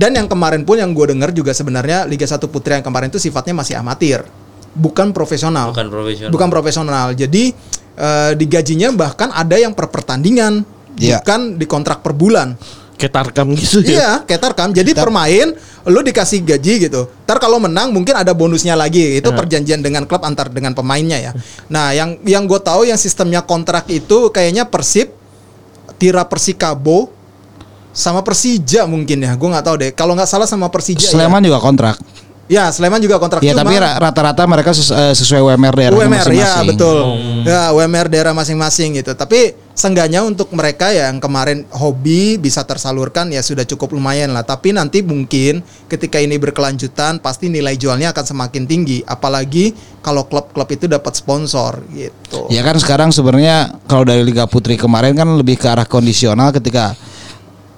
Speaker 3: dan yang kemarin pun yang gue dengar juga sebenarnya Liga 1 Putri yang kemarin itu sifatnya masih amatir. Bukan profesional.
Speaker 2: Bukan profesional.
Speaker 3: bukan profesional. Jadi eh, digajinya bahkan ada yang per pertandingan,
Speaker 6: Iya.
Speaker 3: bukan di kontrak per bulan.
Speaker 5: Kayak tarkam gitu ya.
Speaker 3: Iya, kayak tarkam. Jadi permain lu dikasih gaji gitu. Ntar kalau menang mungkin ada bonusnya lagi. Itu perjanjian dengan klub antar dengan pemainnya ya. Nah, yang yang gue tahu yang sistemnya kontrak itu kayaknya Persib, Tira Persikabo sama Persija mungkin ya. Gue nggak tahu deh. Kalau nggak salah sama Persija.
Speaker 6: Sleman juga kontrak.
Speaker 3: Ya, ya Sleman juga kontrak.
Speaker 6: Ya
Speaker 3: Cuma-
Speaker 6: tapi ra- rata-rata mereka eh, sesuai UMR daerah
Speaker 3: UMR ya
Speaker 6: masing-masing.
Speaker 3: betul. Ya UMR daerah masing-masing gitu. Tapi seenggaknya untuk mereka yang kemarin hobi bisa tersalurkan ya sudah cukup lumayan lah. Tapi nanti mungkin ketika ini berkelanjutan pasti nilai jualnya akan semakin tinggi. Apalagi kalau klub-klub itu dapat sponsor gitu.
Speaker 6: Ya kan sekarang sebenarnya kalau dari Liga Putri kemarin kan lebih ke arah kondisional ketika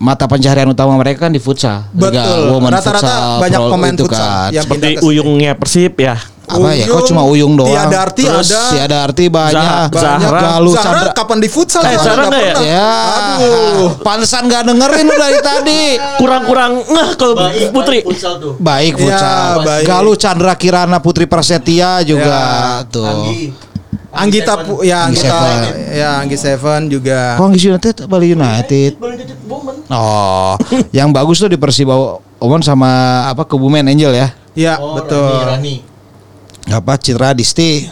Speaker 6: mata pencaharian utama mereka kan di futsal.
Speaker 3: Betul. Rata-rata
Speaker 6: Futsal
Speaker 3: banyak pemain
Speaker 6: itu
Speaker 3: futsal
Speaker 6: kan.
Speaker 3: yang
Speaker 5: Seperti uyungnya Persib ya.
Speaker 6: Apa ya? Kok cuma uyung doang?
Speaker 3: Tiada arti
Speaker 6: Terus
Speaker 3: ada.
Speaker 6: Tiada arti banyak.
Speaker 5: Zah-
Speaker 3: Banyak.
Speaker 5: Zahra.
Speaker 6: Galuh
Speaker 3: Zahra
Speaker 6: Chandra.
Speaker 3: kapan di futsal?
Speaker 5: Eh,
Speaker 3: Zahra
Speaker 5: Zahra
Speaker 3: nggak
Speaker 5: nggak ya?
Speaker 3: pernah.
Speaker 6: Ya,
Speaker 3: Aduh.
Speaker 6: pantesan gak dengerin dari tadi.
Speaker 5: Kurang-kurang ngeh kalau Putri.
Speaker 6: Baik
Speaker 3: Ya,
Speaker 6: futsal.
Speaker 3: baik.
Speaker 6: Galuh Chandra Kirana Putri Prasetya juga
Speaker 3: Ya.
Speaker 6: tuh.
Speaker 3: Anggita Pu- ya
Speaker 6: Anggi
Speaker 3: Anggita
Speaker 6: Seven.
Speaker 3: ya Anggi Seven juga.
Speaker 6: Kok Anggis United Bali United? Oh, yang bagus tuh di Persiba Omon sama apa Kebumen Angel ya.
Speaker 3: Ya, betul.
Speaker 6: Apa Citra Disti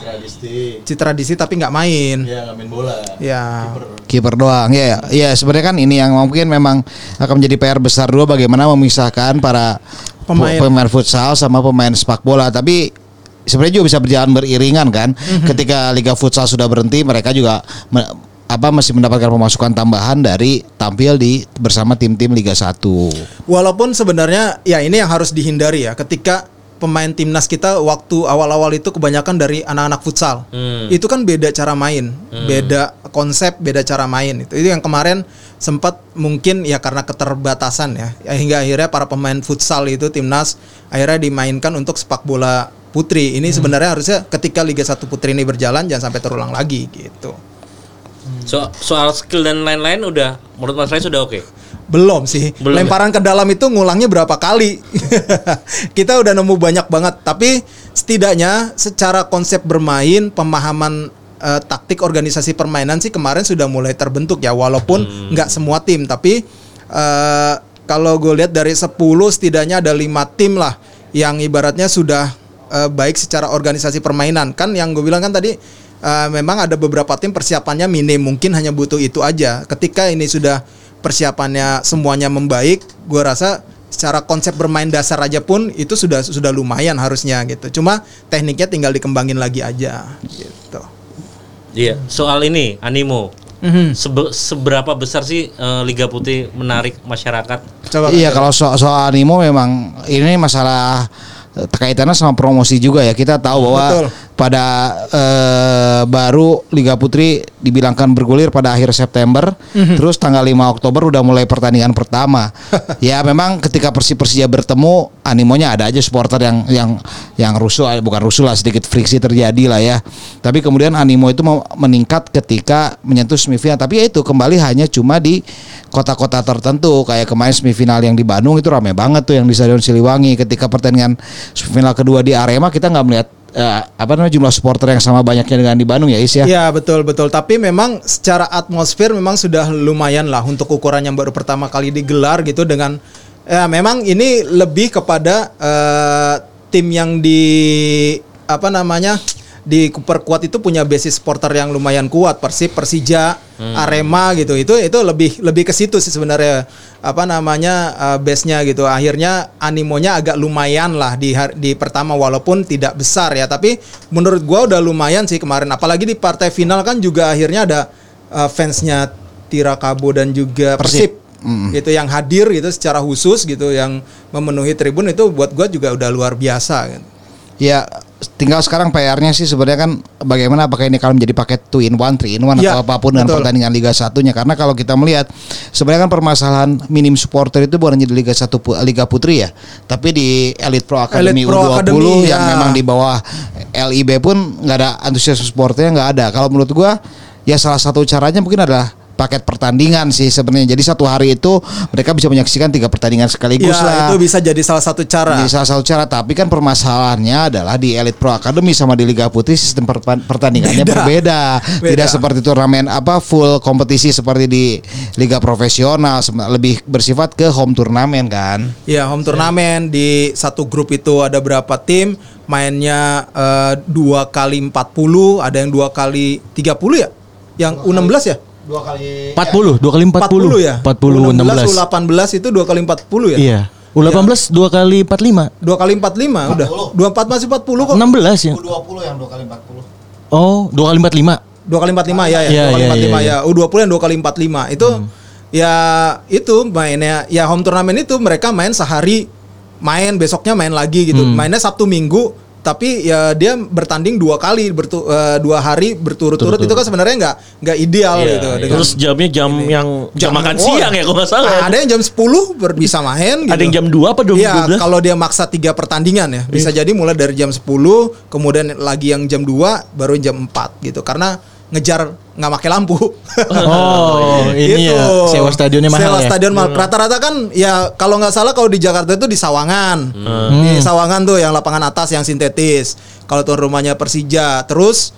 Speaker 3: Citra DC tapi nggak main.
Speaker 4: Ya nggak main bola.
Speaker 3: Ya.
Speaker 6: kiper doang ya ya, ya sebenarnya kan ini yang mungkin memang akan menjadi PR besar dulu bagaimana memisahkan para
Speaker 3: Pemain.
Speaker 6: pemain futsal sama pemain sepak bola tapi sebenarnya juga bisa berjalan beriringan kan ketika liga futsal sudah berhenti mereka juga me- apa masih mendapatkan pemasukan tambahan dari tampil di bersama tim-tim Liga 1.
Speaker 3: Walaupun sebenarnya ya ini yang harus dihindari ya ketika pemain timnas kita waktu awal-awal itu kebanyakan dari anak-anak futsal.
Speaker 2: Hmm.
Speaker 3: Itu kan beda cara main, beda konsep, beda cara main. Itu itu yang kemarin sempat mungkin ya karena keterbatasan ya. Ya, hingga akhirnya para pemain futsal itu timnas akhirnya dimainkan untuk sepak bola putri. Ini sebenarnya harusnya ketika Liga 1 Putri ini berjalan jangan sampai terulang lagi gitu.
Speaker 2: So- soal skill dan lain-lain udah menurut Mas Ray sudah oke.
Speaker 3: Belum sih.
Speaker 2: Belum ya?
Speaker 3: Lemparan ke dalam itu ngulangnya berapa kali? [LAUGHS] Kita udah nemu banyak banget, tapi setidaknya secara konsep bermain, pemahaman eh, taktik organisasi permainan sih kemarin sudah mulai terbentuk ya, walaupun
Speaker 2: Hmm.
Speaker 3: nggak semua tim, tapi eh, kalau gue lihat dari 10 setidaknya ada lima tim lah yang ibaratnya sudah eh, baik secara organisasi permainan. Kan yang gue bilang kan tadi eh, memang ada beberapa tim persiapannya minim, mungkin hanya butuh itu aja. Ketika ini sudah persiapannya semuanya membaik, gue rasa secara konsep bermain dasar aja pun itu sudah sudah lumayan harusnya gitu. Cuma tekniknya tinggal dikembangin lagi aja gitu.
Speaker 2: Iya, soal ini animo.
Speaker 3: Mhm.
Speaker 2: Sebe- seberapa besar sih eh, Liga Putih menarik masyarakat?
Speaker 3: Coba
Speaker 6: Iya kalau soal soal animo memang ini masalah kaitannya sama promosi juga ya. Kita tahu bahwa
Speaker 3: Betul.
Speaker 6: pada eh, baru Liga Putri dibilangkan bergulir pada akhir September. Terus tanggal 5 Oktober udah mulai pertandingan pertama. [LAUGHS] Ya memang ketika Persib Persija bertemu animonya ada aja supporter yang yang yang rusuh eh, bukan rusuh lah sedikit friksi terjadi lah ya. Tapi kemudian animo itu mau- meningkat ketika menyentuh semifinal. Tapi ya itu kembali hanya cuma di kota-kota tertentu. Kayak kemarin semifinal yang di Bandung itu ramai banget tuh yang di Stadion Siliwangi. Ketika pertandingan semifinal kedua di Arema kita nggak melihat eh, apa namanya jumlah supporter yang sama banyaknya dengan di Bandung ya Is ya
Speaker 3: Iya betul betul. Tapi memang secara atmosfer memang sudah lumayan lah untuk ukuran yang baru pertama kali digelar gitu dengan ya memang ini lebih kepada eh, tim yang di apa namanya diperkuat itu punya basis supporter yang lumayan kuat Persib Persija Arema gitu. Itu itu lebih lebih ke situ sih sebenarnya apa namanya eh, base-nya gitu. Akhirnya animonya agak lumayan lah di di pertama walaupun tidak besar ya. Tapi menurut gua udah lumayan sih kemarin. Apalagi di partai final kan juga akhirnya ada eh, fansnya Tirakabo dan juga
Speaker 6: Persib.
Speaker 3: Persib. Gitu yang hadir gitu secara khusus gitu yang memenuhi tribun itu buat gua juga udah luar biasa kan.
Speaker 6: Ya tinggal sekarang PR-nya sih sebenarnya kan bagaimana apakah ini akan menjadi paket two in one, three in one
Speaker 3: Ya,
Speaker 6: atau apa pun dengan
Speaker 3: betul.
Speaker 6: pertandingan Liga satunya karena kalau kita melihat sebenarnya kan permasalahan minim supporter itu bukan hanya di Liga 1 pu- Liga Putri ya, tapi di Elite Pro Academy
Speaker 3: Elite Pro
Speaker 6: U20
Speaker 3: Academy,
Speaker 6: yang
Speaker 3: ya.
Speaker 6: memang di bawah LIB pun nggak ada antusias supporternya nggak ada. Kalau menurut gua ya salah satu caranya mungkin adalah paket pertandingan sih sebenarnya. Jadi satu hari itu mereka bisa menyaksikan tiga pertandingan sekaligus
Speaker 3: Ya,
Speaker 6: lah.
Speaker 3: itu bisa jadi salah satu cara.
Speaker 6: Jadi salah satu cara tapi kan permasalahannya adalah di Elite Pro Academy sama di Liga Putri sistem pertandingannya
Speaker 3: Beda.
Speaker 6: berbeda.
Speaker 3: Beda.
Speaker 6: Tidak seperti turnamen apa full kompetisi seperti di liga profesional lebih bersifat ke home turnamen kan.
Speaker 3: Ya, home turnamen di satu grup itu ada berapa tim? Mainnya eh, dua kali 40, ada yang dua kali 30 ya? Yang U16 ya?
Speaker 6: Dua kali
Speaker 4: 40, dua kali 40.
Speaker 3: 40 ya?
Speaker 4: 40
Speaker 3: U16,
Speaker 4: 16.
Speaker 3: U18 itu dua kali 40 ya?
Speaker 4: Iya. U18 dua kali 45.
Speaker 3: Dua kali 45 udah. 24 masih 40 kok.
Speaker 4: 16 ya.
Speaker 6: 20 yang dua kali 40.
Speaker 4: Oh, dua kali 45.
Speaker 3: Dua kali 45 ya ya,
Speaker 4: Iya,
Speaker 3: dua kali
Speaker 4: iya,
Speaker 3: 45
Speaker 4: iya,
Speaker 3: ya. U20 yang dua kali 45. Itu ya itu mainnya ya home turnamen itu mereka main sehari main besoknya main lagi gitu. Mainnya Sabtu Minggu tapi ya dia bertanding dua kali bertu, eh, dua hari berturut-turut itu kan sebenarnya nggak nggak ideal
Speaker 2: Iya,
Speaker 3: gitu
Speaker 2: iya.
Speaker 3: dengan
Speaker 5: Terus jamnya jam yang jam, makan
Speaker 3: oh,
Speaker 5: siang ya kalau nggak salah.
Speaker 3: Ada yang jam 10 ber- bisa main gitu.
Speaker 5: Ada yang jam 2 apa 12?
Speaker 3: Iya, kalau dia maksa tiga pertandingan ya, bisa jadi mulai dari jam 10, kemudian lagi yang jam 2, baru jam 4 gitu. Karena ngejar nggak pakai lampu. [LAUGHS]
Speaker 4: Oh, ini
Speaker 3: Gitu.
Speaker 4: ya sewa stadionnya mahal
Speaker 3: Sewa
Speaker 4: ya.
Speaker 3: stadion mahal. Rata-rata kan ya kalau nggak salah kalau di Jakarta itu di Sawangan. Di Sawangan tuh yang lapangan atas yang sintetis. Kalau tuan rumahnya Persija. Terus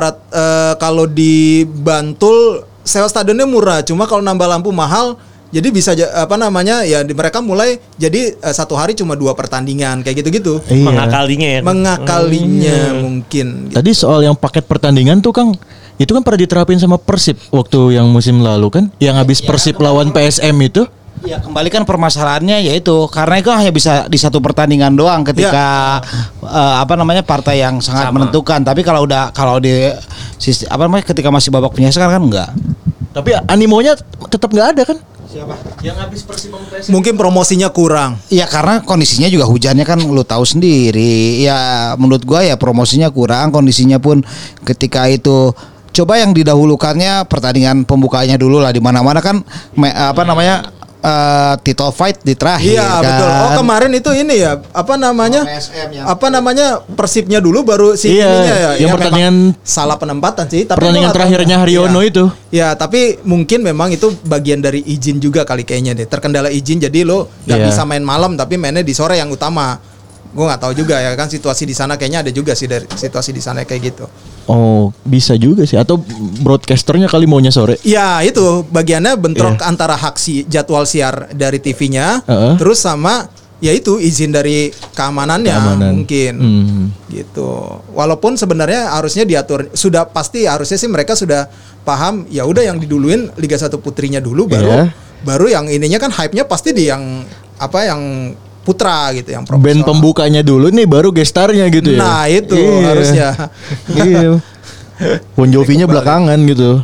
Speaker 3: rat- eh, kalau di Bantul sewa stadionnya murah. Cuma kalau nambah lampu mahal jadi bisa apa namanya ya di- mereka mulai jadi eh, satu hari cuma dua pertandingan kayak gitu-gitu.
Speaker 4: Iya.
Speaker 5: Mengakalinya ya.
Speaker 3: Mengakalinya mungkin. gitu.
Speaker 4: Tadi soal yang paket pertandingan tuh Kang, itu kan pernah diterapin sama Persib waktu yang musim lalu kan, yang habis Persib lawan PSM itu.
Speaker 6: Ya kembali kan permasalahannya yaitu karena itu hanya bisa di satu pertandingan doang ketika eh, apa namanya partai yang sangat
Speaker 2: Sama.
Speaker 6: menentukan. Tapi kalau udah kalau di apa namanya ketika masih babak penyisihan kan enggak.
Speaker 4: Tapi animonya tetap nggak ada kan? Siapa? Yang habis Persib lawan PSM.
Speaker 3: Mungkin promosinya kurang.
Speaker 6: Ya karena kondisinya juga hujannya kan lu tahu sendiri. Ya menurut gua ya promosinya kurang, kondisinya pun ketika itu coba yang didahulukannya pertandingan pembukanya dulu lah di mana-mana kan me- apa namanya eh, title fight di terakhir
Speaker 3: Iya
Speaker 6: kan.
Speaker 3: betul. Oh kemarin itu ini ya apa namanya?
Speaker 6: Yang-
Speaker 3: apa namanya Persibnya dulu baru si
Speaker 4: Iya,
Speaker 3: ininya ya.
Speaker 4: yang
Speaker 3: Ya,
Speaker 4: pertandingan-
Speaker 3: salah penempatan sih. Tapi
Speaker 4: Pertandingan terakhirnya Haryono
Speaker 3: Iya.
Speaker 4: itu.
Speaker 3: Ya tapi mungkin memang itu bagian dari izin juga kali kayaknya deh. Terkendala izin jadi lo nggak
Speaker 4: Iya.
Speaker 3: bisa main malam tapi mainnya di sore yang utama. Gue nggak tahu juga ya kan situasi di sana kayaknya ada juga sih dari situasi di sana kayak gitu.
Speaker 4: Oh, bisa juga sih. Atau broadcasternya kali maunya sore.
Speaker 3: Ya itu bagiannya bentrok
Speaker 4: Iya.
Speaker 3: antara hak si jadwal siar dari TV-nya,
Speaker 4: Heeh.
Speaker 3: terus sama ya itu izin dari keamanannya
Speaker 4: Keamanan.
Speaker 3: mungkin
Speaker 4: Hmm.
Speaker 3: gitu. Walaupun sebenarnya harusnya diatur sudah pasti harusnya sih mereka sudah paham ya udah yang diduluin Liga 1 putrinya dulu baru
Speaker 4: Iya.
Speaker 3: baru yang ininya kan hype-nya pasti di yang apa yang putra gitu yang
Speaker 4: Band
Speaker 3: profesional.
Speaker 4: pembukanya dulu nih baru gestarnya gitu ya.
Speaker 3: Nah, itu
Speaker 4: Iya.
Speaker 3: harusnya. [LAUGHS]
Speaker 4: iya. Bon Jovi-nya belakangan gitu.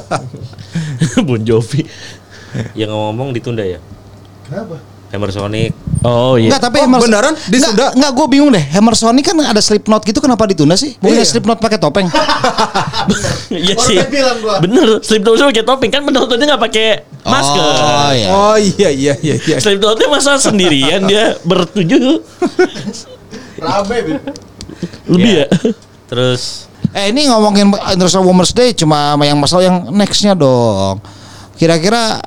Speaker 4: [LAUGHS]
Speaker 5: bon Jovi.
Speaker 2: Yang ngomong ditunda ya. Kenapa? Hammer Sonic.
Speaker 5: Oh iya.
Speaker 6: Enggak, tapi
Speaker 3: Oh,
Speaker 6: Hammer-
Speaker 3: beneran?
Speaker 6: Enggak,
Speaker 3: Ditunda?
Speaker 6: enggak gue bingung deh. Hammer Sonic kan ada Slipknot gitu kenapa ditunda sih? Bukannya
Speaker 3: Iya.
Speaker 6: Slipknot pakai topeng. [LAUGHS]
Speaker 5: Iya sih. Bener, Slipknot pakai topeng kan penontonnya nggak pakai masker.
Speaker 6: Oh iya.
Speaker 3: Oh iya iya iya iya.
Speaker 5: Slipknotnya masa sendirian dia bertujuh. Lebih ya.
Speaker 2: Terus
Speaker 6: Eh ini ngomongin International Women's Day cuma yang masalah yang nextnya dong. Kira-kira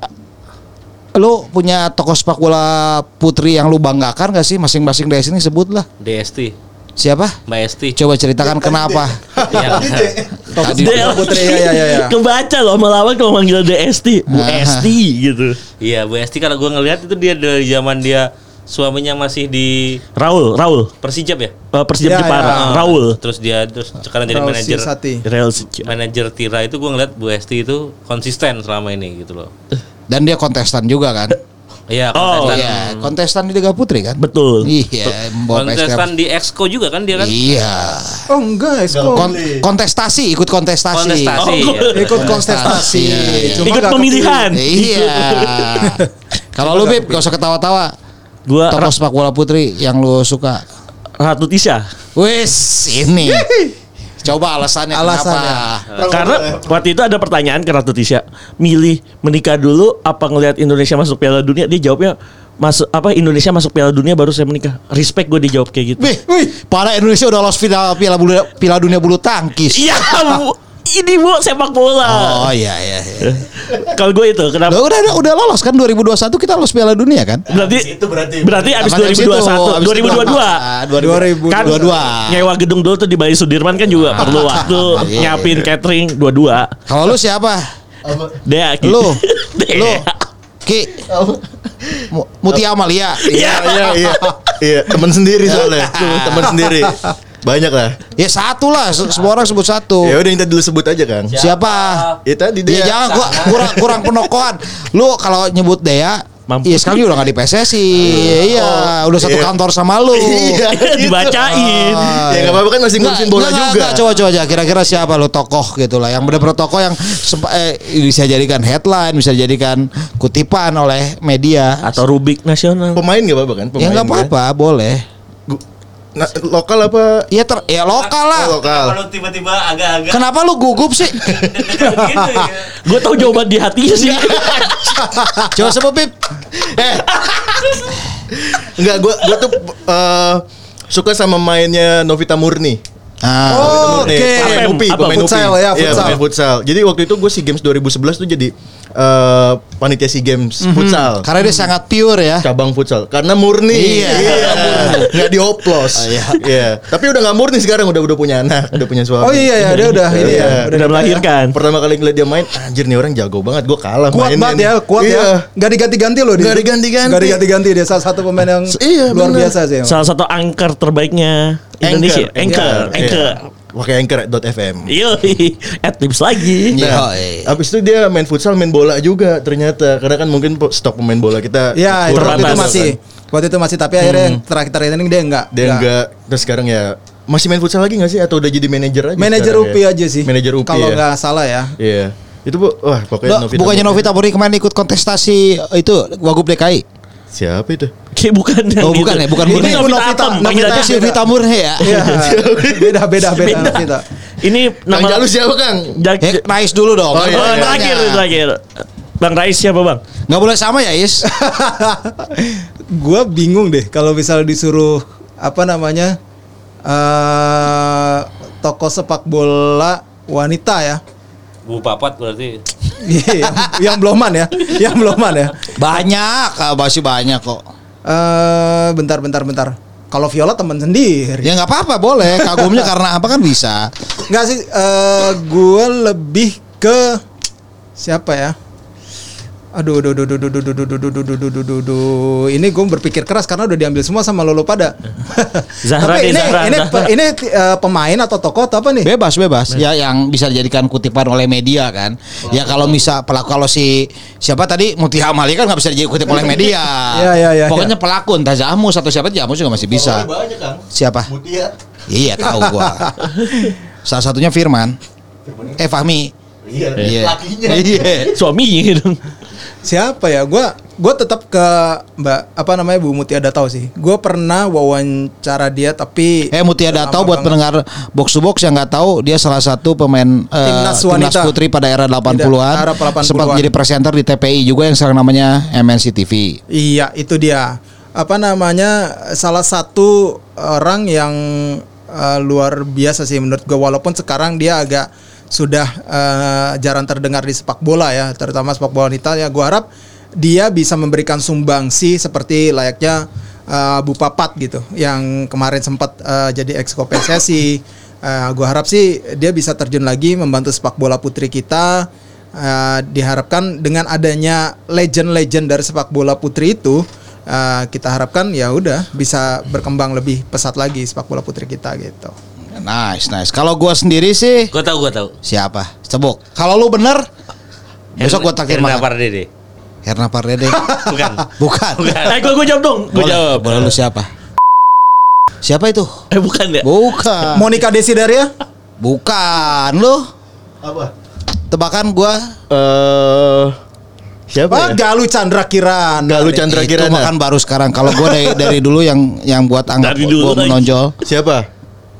Speaker 6: lu punya toko sepak bola putri yang lu banggakan gak sih masing-masing dari sini sebutlah.
Speaker 2: DST,
Speaker 6: Siapa?
Speaker 2: Mbak Esti.
Speaker 6: Coba ceritakan kenapa. [LAUGHS]
Speaker 2: Ya,
Speaker 6: Tadi-
Speaker 5: Dia
Speaker 3: Putri ya ya ya. ya.
Speaker 5: kebaca loh sama lawan kalau manggil DST, Bu Esti gitu.
Speaker 2: Iya, Bu Esti kalau gua ngelihat itu dia dari zaman dia suaminya masih di
Speaker 5: Raul, Raul.
Speaker 2: Persijap ya.
Speaker 5: Uh, Persijap
Speaker 3: Ya,
Speaker 5: Jepara,
Speaker 3: ya.
Speaker 2: Ah,
Speaker 5: Raul.
Speaker 2: Terus dia terus sekarang jadi manajer.
Speaker 5: Real
Speaker 2: manajer Tira itu gua ngeliat Bu Esti itu konsisten selama ini gitu loh.
Speaker 6: Dan dia kontestan juga kan?
Speaker 2: Iya,
Speaker 5: Oh,
Speaker 2: kontestan.
Speaker 6: Iya, kontestan di Liga Putri kan?
Speaker 5: Betul.
Speaker 6: Iya,
Speaker 2: Kontestan di Exco juga kan dia kan?
Speaker 6: Iya.
Speaker 3: Oh enggak, Esko.
Speaker 6: Kon- kontestasi, ikut kontestasi.
Speaker 2: Kontestasi.
Speaker 5: Oh,
Speaker 2: ya.
Speaker 3: Ikut kontestasi.
Speaker 6: Iya.
Speaker 3: Cuma
Speaker 5: Ikut pemilihan.
Speaker 6: Iya. [LAUGHS] Kalau lu Bib, gak usah ketawa-tawa.
Speaker 5: Gua
Speaker 6: Tokoh sepak bola putri yang lu suka.
Speaker 5: Ratu Tisha.
Speaker 6: Wis ini. Coba alasannya,
Speaker 3: Alasannya.
Speaker 6: kenapa?
Speaker 5: Karena waktu itu ada pertanyaan ke Ratu Tisha, milih menikah dulu apa ngelihat Indonesia masuk Piala Dunia? Dia jawabnya masuk apa Indonesia masuk Piala Dunia baru saya menikah. Respect gue dijawab kayak gitu.
Speaker 6: Wih, para Indonesia udah lolos final Piala Bulu- Piala Dunia bulu tangkis.
Speaker 5: Iya. Ini bu sepak bola.
Speaker 6: Oh iya iya. iya.
Speaker 5: Kalau gue itu kenapa?
Speaker 6: Loh, udah, udah udah lolos kan 2021 kita lolos Piala Dunia kan?
Speaker 5: Berarti
Speaker 4: Itu berarti.
Speaker 5: berarti abis
Speaker 6: Sama dari situ,
Speaker 5: 2021,
Speaker 6: abis itu
Speaker 5: 2022.
Speaker 6: ah,
Speaker 3: 2022.
Speaker 5: Kan
Speaker 6: 22.
Speaker 5: nyewa gedung dulu tuh di Bali Sudirman kan juga perlu waktu
Speaker 6: Iya.
Speaker 5: nyiapin catering dua-dua.
Speaker 6: Kalau lu siapa?
Speaker 5: Dea gitu.
Speaker 6: Lu. [LAUGHS]
Speaker 5: Dea.
Speaker 6: Lu. Ki. Mu- Mutia Amalia.
Speaker 4: Iya iya iya. [LAUGHS] Iya, teman sendiri soalnya. [LAUGHS] Teman sendiri. Banyak lah.
Speaker 6: Ya satu lah, se- semua orang sebut satu.
Speaker 4: Ya udah kita dulu sebut aja Kang.
Speaker 6: Siapa?
Speaker 4: Ya tadi
Speaker 6: Ya jangan gua kurang kurang penokohan. Lu kalau nyebut Dea
Speaker 5: Mampu.
Speaker 6: Iya sekarang dia udah gak di PSSI Iya Udah satu
Speaker 4: iya.
Speaker 6: kantor sama lu [LAUGHS]
Speaker 4: Iya, [LAUGHS] gitu.
Speaker 5: Dibacain.
Speaker 6: Ah,
Speaker 4: Ya
Speaker 6: iya.
Speaker 4: nggak apa-apa kan masih ngurusin bola
Speaker 6: nggak,
Speaker 4: juga.
Speaker 6: nggak, coba coba aja kira-kira siapa lo tokoh gitu lah yang benar-benar tokoh yang sempa- eh, bisa jadikan headline bisa jadikan kutipan oleh media
Speaker 5: Atau Rubik nasional.
Speaker 4: Pemain nggak apa-apa kan? Pemain
Speaker 6: ya
Speaker 4: kan?
Speaker 6: apa-apa boleh
Speaker 4: Nah, lokal apa?
Speaker 6: ya ter ya lokal lah
Speaker 4: Oh, lokal.
Speaker 2: Kalau tiba-tiba agak-agak
Speaker 6: kenapa lu gugup sih [LAUGHS]
Speaker 2: gitu ya.
Speaker 5: Gue tahu jawaban di hatinya sih. [LAUGHS]
Speaker 6: coba sebut Pip
Speaker 4: Eh. Enggak, gua gua tuh eh, suka sama mainnya Novita Murni.
Speaker 6: ah
Speaker 3: Oh,
Speaker 4: Murni.
Speaker 3: oke.
Speaker 4: Pemain
Speaker 5: Apa,
Speaker 4: UPI,
Speaker 5: apa,
Speaker 4: pemain
Speaker 3: futsal
Speaker 4: UPI.
Speaker 3: ya,
Speaker 4: Iya,
Speaker 3: futsal.
Speaker 4: pemain futsal. Jadi waktu itu gue SEA Games 2011 tuh jadi eh, panitia SEA Games futsal.
Speaker 6: karena dia sangat pure ya
Speaker 4: Cabang futsal karena murni.
Speaker 6: Iya.
Speaker 4: Nggak dioplos.
Speaker 6: iya.
Speaker 4: Iya. Tapi udah nggak murni sekarang udah udah punya anak, udah punya suami.
Speaker 3: Oh iya ya dia udah ini ya.
Speaker 4: Iya.
Speaker 5: Udah
Speaker 3: nikah ya.
Speaker 5: melahirkan.
Speaker 4: Pertama kali ngeliat dia main, anjir nih orang jago banget. Gue kalah
Speaker 3: Kuat
Speaker 4: mainin.
Speaker 3: banget ya, kuat
Speaker 4: Iya.
Speaker 3: ya. Gak diganti-ganti loh dia.
Speaker 4: Nggak diganti-ganti.
Speaker 3: Gak diganti-ganti dia salah satu pemain yang
Speaker 4: Iya,
Speaker 3: luar
Speaker 4: bener.
Speaker 3: biasa sih.
Speaker 5: Salah satu anchor terbaiknya Indonesia. Anchor,
Speaker 4: Iya.
Speaker 5: anchor.
Speaker 4: Pakai anchor.fm.
Speaker 5: Iya, [LAUGHS] at tips lagi.
Speaker 6: Iya.
Speaker 4: Nah, abis itu dia main futsal, main bola juga ternyata. Karena kan mungkin stok pemain bola kita
Speaker 3: itu
Speaker 4: kurang
Speaker 3: waktu itu masih. Waktu itu masih tapi akhirnya yang terakhir-terakhir ini dia enggak.
Speaker 4: Dia enggak. Terus sekarang ya masih main futsal lagi gak sih? Atau udah jadi manajer aja?
Speaker 3: Manajer UPI
Speaker 4: ya?
Speaker 3: aja sih.
Speaker 4: Manajer UPI
Speaker 3: Kalau
Speaker 4: ya?
Speaker 3: nggak salah ya.
Speaker 4: Iya. Itu bu, wah pokoknya
Speaker 6: Lo,
Speaker 4: Novita
Speaker 6: bukannya. Novita Murni kemarin ikut kontestasi itu Wagub DKI
Speaker 4: Siapa itu?
Speaker 5: Kayak bukan yang
Speaker 6: Oh,
Speaker 5: itu.
Speaker 6: bukan ya, bukan
Speaker 5: Ini
Speaker 6: Murni.
Speaker 5: Novita
Speaker 3: Novita,
Speaker 5: Atom,
Speaker 3: Novita.
Speaker 6: Novita Murni ya
Speaker 3: Iya. [LAUGHS] beda beda beda
Speaker 5: Beda.
Speaker 3: Novita.
Speaker 5: Ini
Speaker 4: Kang
Speaker 5: nama
Speaker 4: Jalu siapa Kang?
Speaker 5: Jak-
Speaker 6: Eh, Rais dulu dong
Speaker 4: Oh, iya,
Speaker 5: Oh,
Speaker 4: iya.
Speaker 5: terakhir, terakhir. Bang Rais siapa bang?
Speaker 6: Nggak boleh sama ya Is [LAUGHS]
Speaker 3: Gua bingung deh kalau misal disuruh apa namanya eh toko sepak bola wanita ya.
Speaker 2: Bu Papat berarti.
Speaker 3: Yang, yang beloman ya, yang beloman ya.
Speaker 6: Banyak Masih banyak kok
Speaker 3: Eh bentar bentar bentar. Kalau Viola teman sendiri.
Speaker 6: Ya nggak apa-apa boleh Kagumnya [LAUGHS] karena apa kan bisa
Speaker 3: Enggak sih, eh gue lebih ke siapa ya? Aduh, aduh, aduh, aduh, aduh, aduh, aduh, aduh, aduh, aduh, aduh. Ini gue berpikir keras karena udah diambil semua sama Lolo pada.
Speaker 5: Zahra
Speaker 3: Tapi ini,
Speaker 5: Zahra,
Speaker 3: ini,
Speaker 5: Zahra.
Speaker 3: ini eh, pemain atau tokoh atau apa nih?
Speaker 6: Bebas bebas Ya yang bisa dijadikan kutipan oleh media kan Ya kalau misal pelaku Kalau si Siapa tadi Mutia Amali kan nggak bisa dijadikan kutipan oleh media
Speaker 3: Iya, iya, iya,
Speaker 6: Pokoknya pelaku Entah Zamus atau siapa Zamus juga masih bisa
Speaker 4: Banyak.
Speaker 6: Siapa?
Speaker 4: Mutia.
Speaker 6: Iya tahu gua Salah satunya Firman Eh Fahmi
Speaker 4: Iya.
Speaker 6: Iya
Speaker 4: Lakinya.
Speaker 6: Iya
Speaker 5: Suaminya dong.
Speaker 3: Siapa ya? Gue gue tetap ke Mbak apa namanya Bu Mutia Datau sih. Gue pernah wawancara dia tapi
Speaker 6: Eh Mutia Datau buat pendengar box to box yang nggak tahu dia salah satu pemain eh,
Speaker 3: Timnas wanita.
Speaker 6: putri pada era 80-an.
Speaker 3: Era 80-an.
Speaker 6: Sempat jadi presenter di TPI juga yang sekarang namanya MNC TV.
Speaker 3: Iya, itu dia. Apa namanya? Salah satu orang yang eh, luar biasa sih menurut gue. Walaupun sekarang dia agak sudah eh, jarang terdengar di sepak bola ya, terutama sepak bola wanita ya. Gue harap dia bisa memberikan sumbangsi seperti layaknya eh, Bu Papat gitu, yang kemarin sempat eh, jadi exco PSSI. Eh, gue harap sih dia bisa terjun lagi membantu sepak bola putri kita. Eh, diharapkan dengan adanya legend-legend dari sepak bola putri itu eh, kita harapkan ya udah bisa berkembang lebih pesat lagi sepak bola putri kita gitu.
Speaker 6: Nice, nice. Kalau gua sendiri sih
Speaker 2: Gue tahu, gue tahu.
Speaker 6: siapa? Cebok. Kalau lu bener besok gua takdir
Speaker 2: Herna
Speaker 6: makan.
Speaker 2: Pardede.
Speaker 6: Herna Pardede. [LAUGHS]
Speaker 2: Bukan.
Speaker 6: Bukan.
Speaker 5: Eh, gue gue jawab dong. Gue
Speaker 6: Boleh,
Speaker 5: jawab.
Speaker 6: boleh lu siapa? Siapa itu?
Speaker 5: Eh bukan ya?
Speaker 6: Bukan.
Speaker 3: Monica Desideria?
Speaker 6: Bukan lu.
Speaker 4: Apa?
Speaker 6: Tebakan gua
Speaker 4: Eh
Speaker 1: Siapa
Speaker 3: Ah,
Speaker 1: ya?
Speaker 3: Galuh Chandra Kirana.
Speaker 1: Galuh. Chandra
Speaker 6: Itu
Speaker 1: Kirana.
Speaker 6: makan baru sekarang. Kalau gue dari, dari dulu yang yang buat anggap
Speaker 5: Dari dulu
Speaker 6: gue
Speaker 5: lagi.
Speaker 6: menonjol
Speaker 1: Siapa?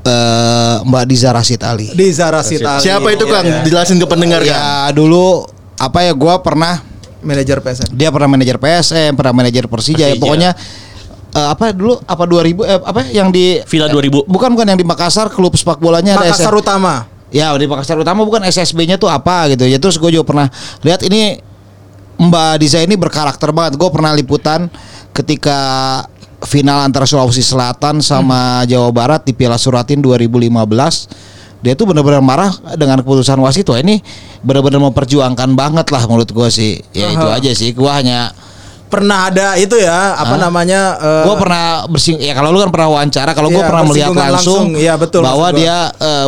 Speaker 6: Eh, Mbak Diza Rasid Ali.
Speaker 3: Di Zara Sitali.
Speaker 1: Siapa itu Kang?
Speaker 3: iya.
Speaker 1: Jelasin ke pendengar.
Speaker 6: Ya dulu apa ya gue pernah
Speaker 3: Manajer PSM.
Speaker 6: dia pernah manajer PSM, pernah manajer Persija, ya
Speaker 2: Persija.
Speaker 6: pokoknya eh, apa dulu apa 2000 eh, apa yang di
Speaker 5: Villa 2000.
Speaker 6: bukan bukan yang di Makassar klub sepak bolanya ada
Speaker 3: Makassar
Speaker 6: SF
Speaker 3: Utama.
Speaker 6: Ya di Makassar Utama bukan SSB-nya tuh apa gitu ya terus gue juga pernah lihat ini Mbak Diza ini berkarakter banget gue pernah liputan ketika final antara Sulawesi Selatan sama Jawa Barat di Piala Suratin 2015 dia tuh benar-benar marah dengan keputusan wasit wah ini benar-benar memperjuangkan banget lah menurut gue sih ya itu
Speaker 3: Aha.
Speaker 6: aja sih gue hanya
Speaker 3: Pernah ada itu ya, apa
Speaker 6: Hah?
Speaker 3: namanya? eh,
Speaker 6: gue pernah bersing ya kalau lu kan pernah wawancara kalau gue
Speaker 3: Iya,
Speaker 6: pernah melihat langsung,
Speaker 3: langsung. Iya, betul,
Speaker 6: bahwa dia eh,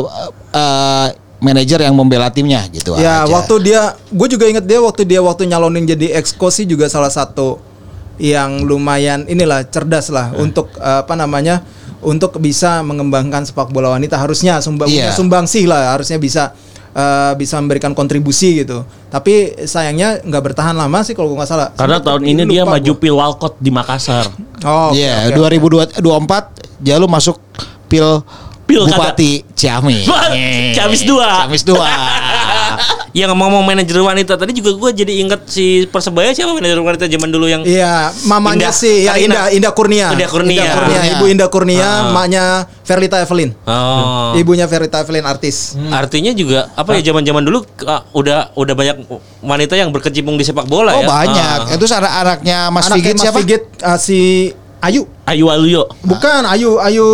Speaker 6: eh, manajer yang membela timnya gitu
Speaker 3: Ya,
Speaker 6: aja.
Speaker 3: waktu dia, gue juga inget dia waktu dia waktu nyalonin jadi ekskosi juga salah satu yang lumayan inilah cerdas lah
Speaker 6: Eh.
Speaker 3: untuk eh, apa namanya untuk bisa mengembangkan sepak bola wanita harusnya sumbang
Speaker 6: Iya.
Speaker 3: sumbang sih lah harusnya bisa eh, bisa memberikan kontribusi gitu. Tapi sayangnya nggak bertahan lama sih kalau gue nggak salah.
Speaker 5: Karena
Speaker 3: Sempet
Speaker 5: tahun ini dia
Speaker 3: gua.
Speaker 5: maju pil Walcott di Makassar.
Speaker 3: Oh,
Speaker 6: Iya,
Speaker 3: oke.
Speaker 6: 2024 Jalu masuk pil
Speaker 5: Pil
Speaker 6: Bupati Ciamis.
Speaker 5: Ciamis dua.
Speaker 6: Ciamis 2. [LAUGHS]
Speaker 2: Yang ngomong manajer wanita tadi juga gue jadi inget si Persebaya siapa manajer wanita zaman dulu yang
Speaker 3: Iya, mamanya
Speaker 2: Indah.
Speaker 3: sih ya
Speaker 2: Karina.
Speaker 3: Indah Indah Kurnia.
Speaker 2: Indah Kurnia.
Speaker 3: Kurnia, Ibu Indah Kurnia,
Speaker 2: Ah.
Speaker 3: maknya Verlita Evelyn.
Speaker 2: Oh.
Speaker 3: Ibunya Verlita Evelyn artis.
Speaker 2: Artinya juga apa ya zaman-zaman dulu ah, udah udah banyak wanita yang berkecimpung di sepak bola
Speaker 6: Oh
Speaker 2: ya.
Speaker 6: banyak.
Speaker 2: Ah.
Speaker 6: Itu anak-anaknya Mas
Speaker 3: Anaknya
Speaker 6: Figit
Speaker 3: Mas
Speaker 6: siapa?
Speaker 3: Figit, uh, si Ayu.
Speaker 5: Ayu Waluyo.
Speaker 3: Bukan Ayu, Ayu,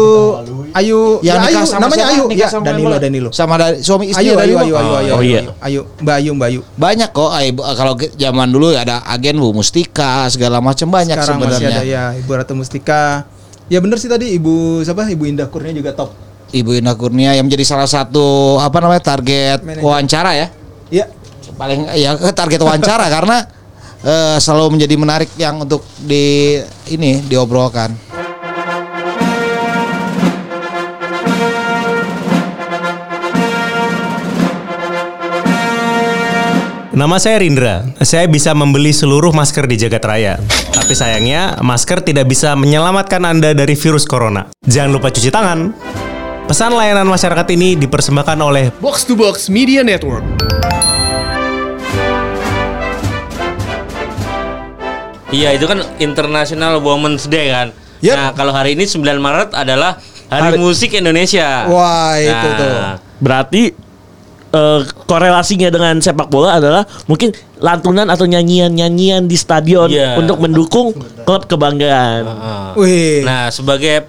Speaker 3: Ayu. Ya,
Speaker 6: nikah
Speaker 3: Ayu,
Speaker 6: sama
Speaker 3: namanya? Ayu. Ya,
Speaker 6: sama
Speaker 3: Danilo? Danilo.
Speaker 6: Sama dari suami istri
Speaker 3: Ayu, Ayu,
Speaker 6: Bimo?
Speaker 3: Ayu, Ayu, Ayu,
Speaker 5: Oh,
Speaker 3: Ayu,
Speaker 5: iya.
Speaker 3: Ayu, Mbak Ayu, Mbak Ayu.
Speaker 6: Banyak kok. Ay, bu- Kalau zaman dulu ada agen Bu Mustika segala macam banyak
Speaker 3: Sekarang masih
Speaker 6: sebenarnya.
Speaker 3: ada ya Ibu Ratu Mustika. Ya bener sih tadi Ibu siapa? Ibu Indah Kurnia juga top.
Speaker 6: Ibu Ina Kurnia yang menjadi salah satu apa namanya target
Speaker 3: Manajer.
Speaker 6: wawancara ya.
Speaker 3: Iya.
Speaker 6: paling ya target wawancara [LAUGHS] karena eh, selalu menjadi menarik yang untuk di ini diobrolkan.
Speaker 7: Nama saya Rindra. Saya bisa membeli seluruh masker di Jagat Raya. Tapi sayangnya, masker tidak bisa menyelamatkan Anda dari virus corona. Jangan lupa cuci tangan. Pesan layanan masyarakat ini dipersembahkan oleh
Speaker 8: Box to Box Media Network.
Speaker 2: Iya itu kan International Women's Day kan.
Speaker 3: Yep.
Speaker 2: Nah kalau hari ini 9 Maret adalah Hari,
Speaker 5: Hari-
Speaker 2: Musik Indonesia.
Speaker 3: Wah, itu
Speaker 2: Nah,
Speaker 3: tuh.
Speaker 5: Berarti eh, korelasinya dengan sepak bola adalah mungkin lantunan atau nyanyian-nyanyian di stadion
Speaker 2: Iya.
Speaker 5: untuk mendukung klub kebanggaan.
Speaker 2: Heeh.
Speaker 3: Wih.
Speaker 2: Nah sebagai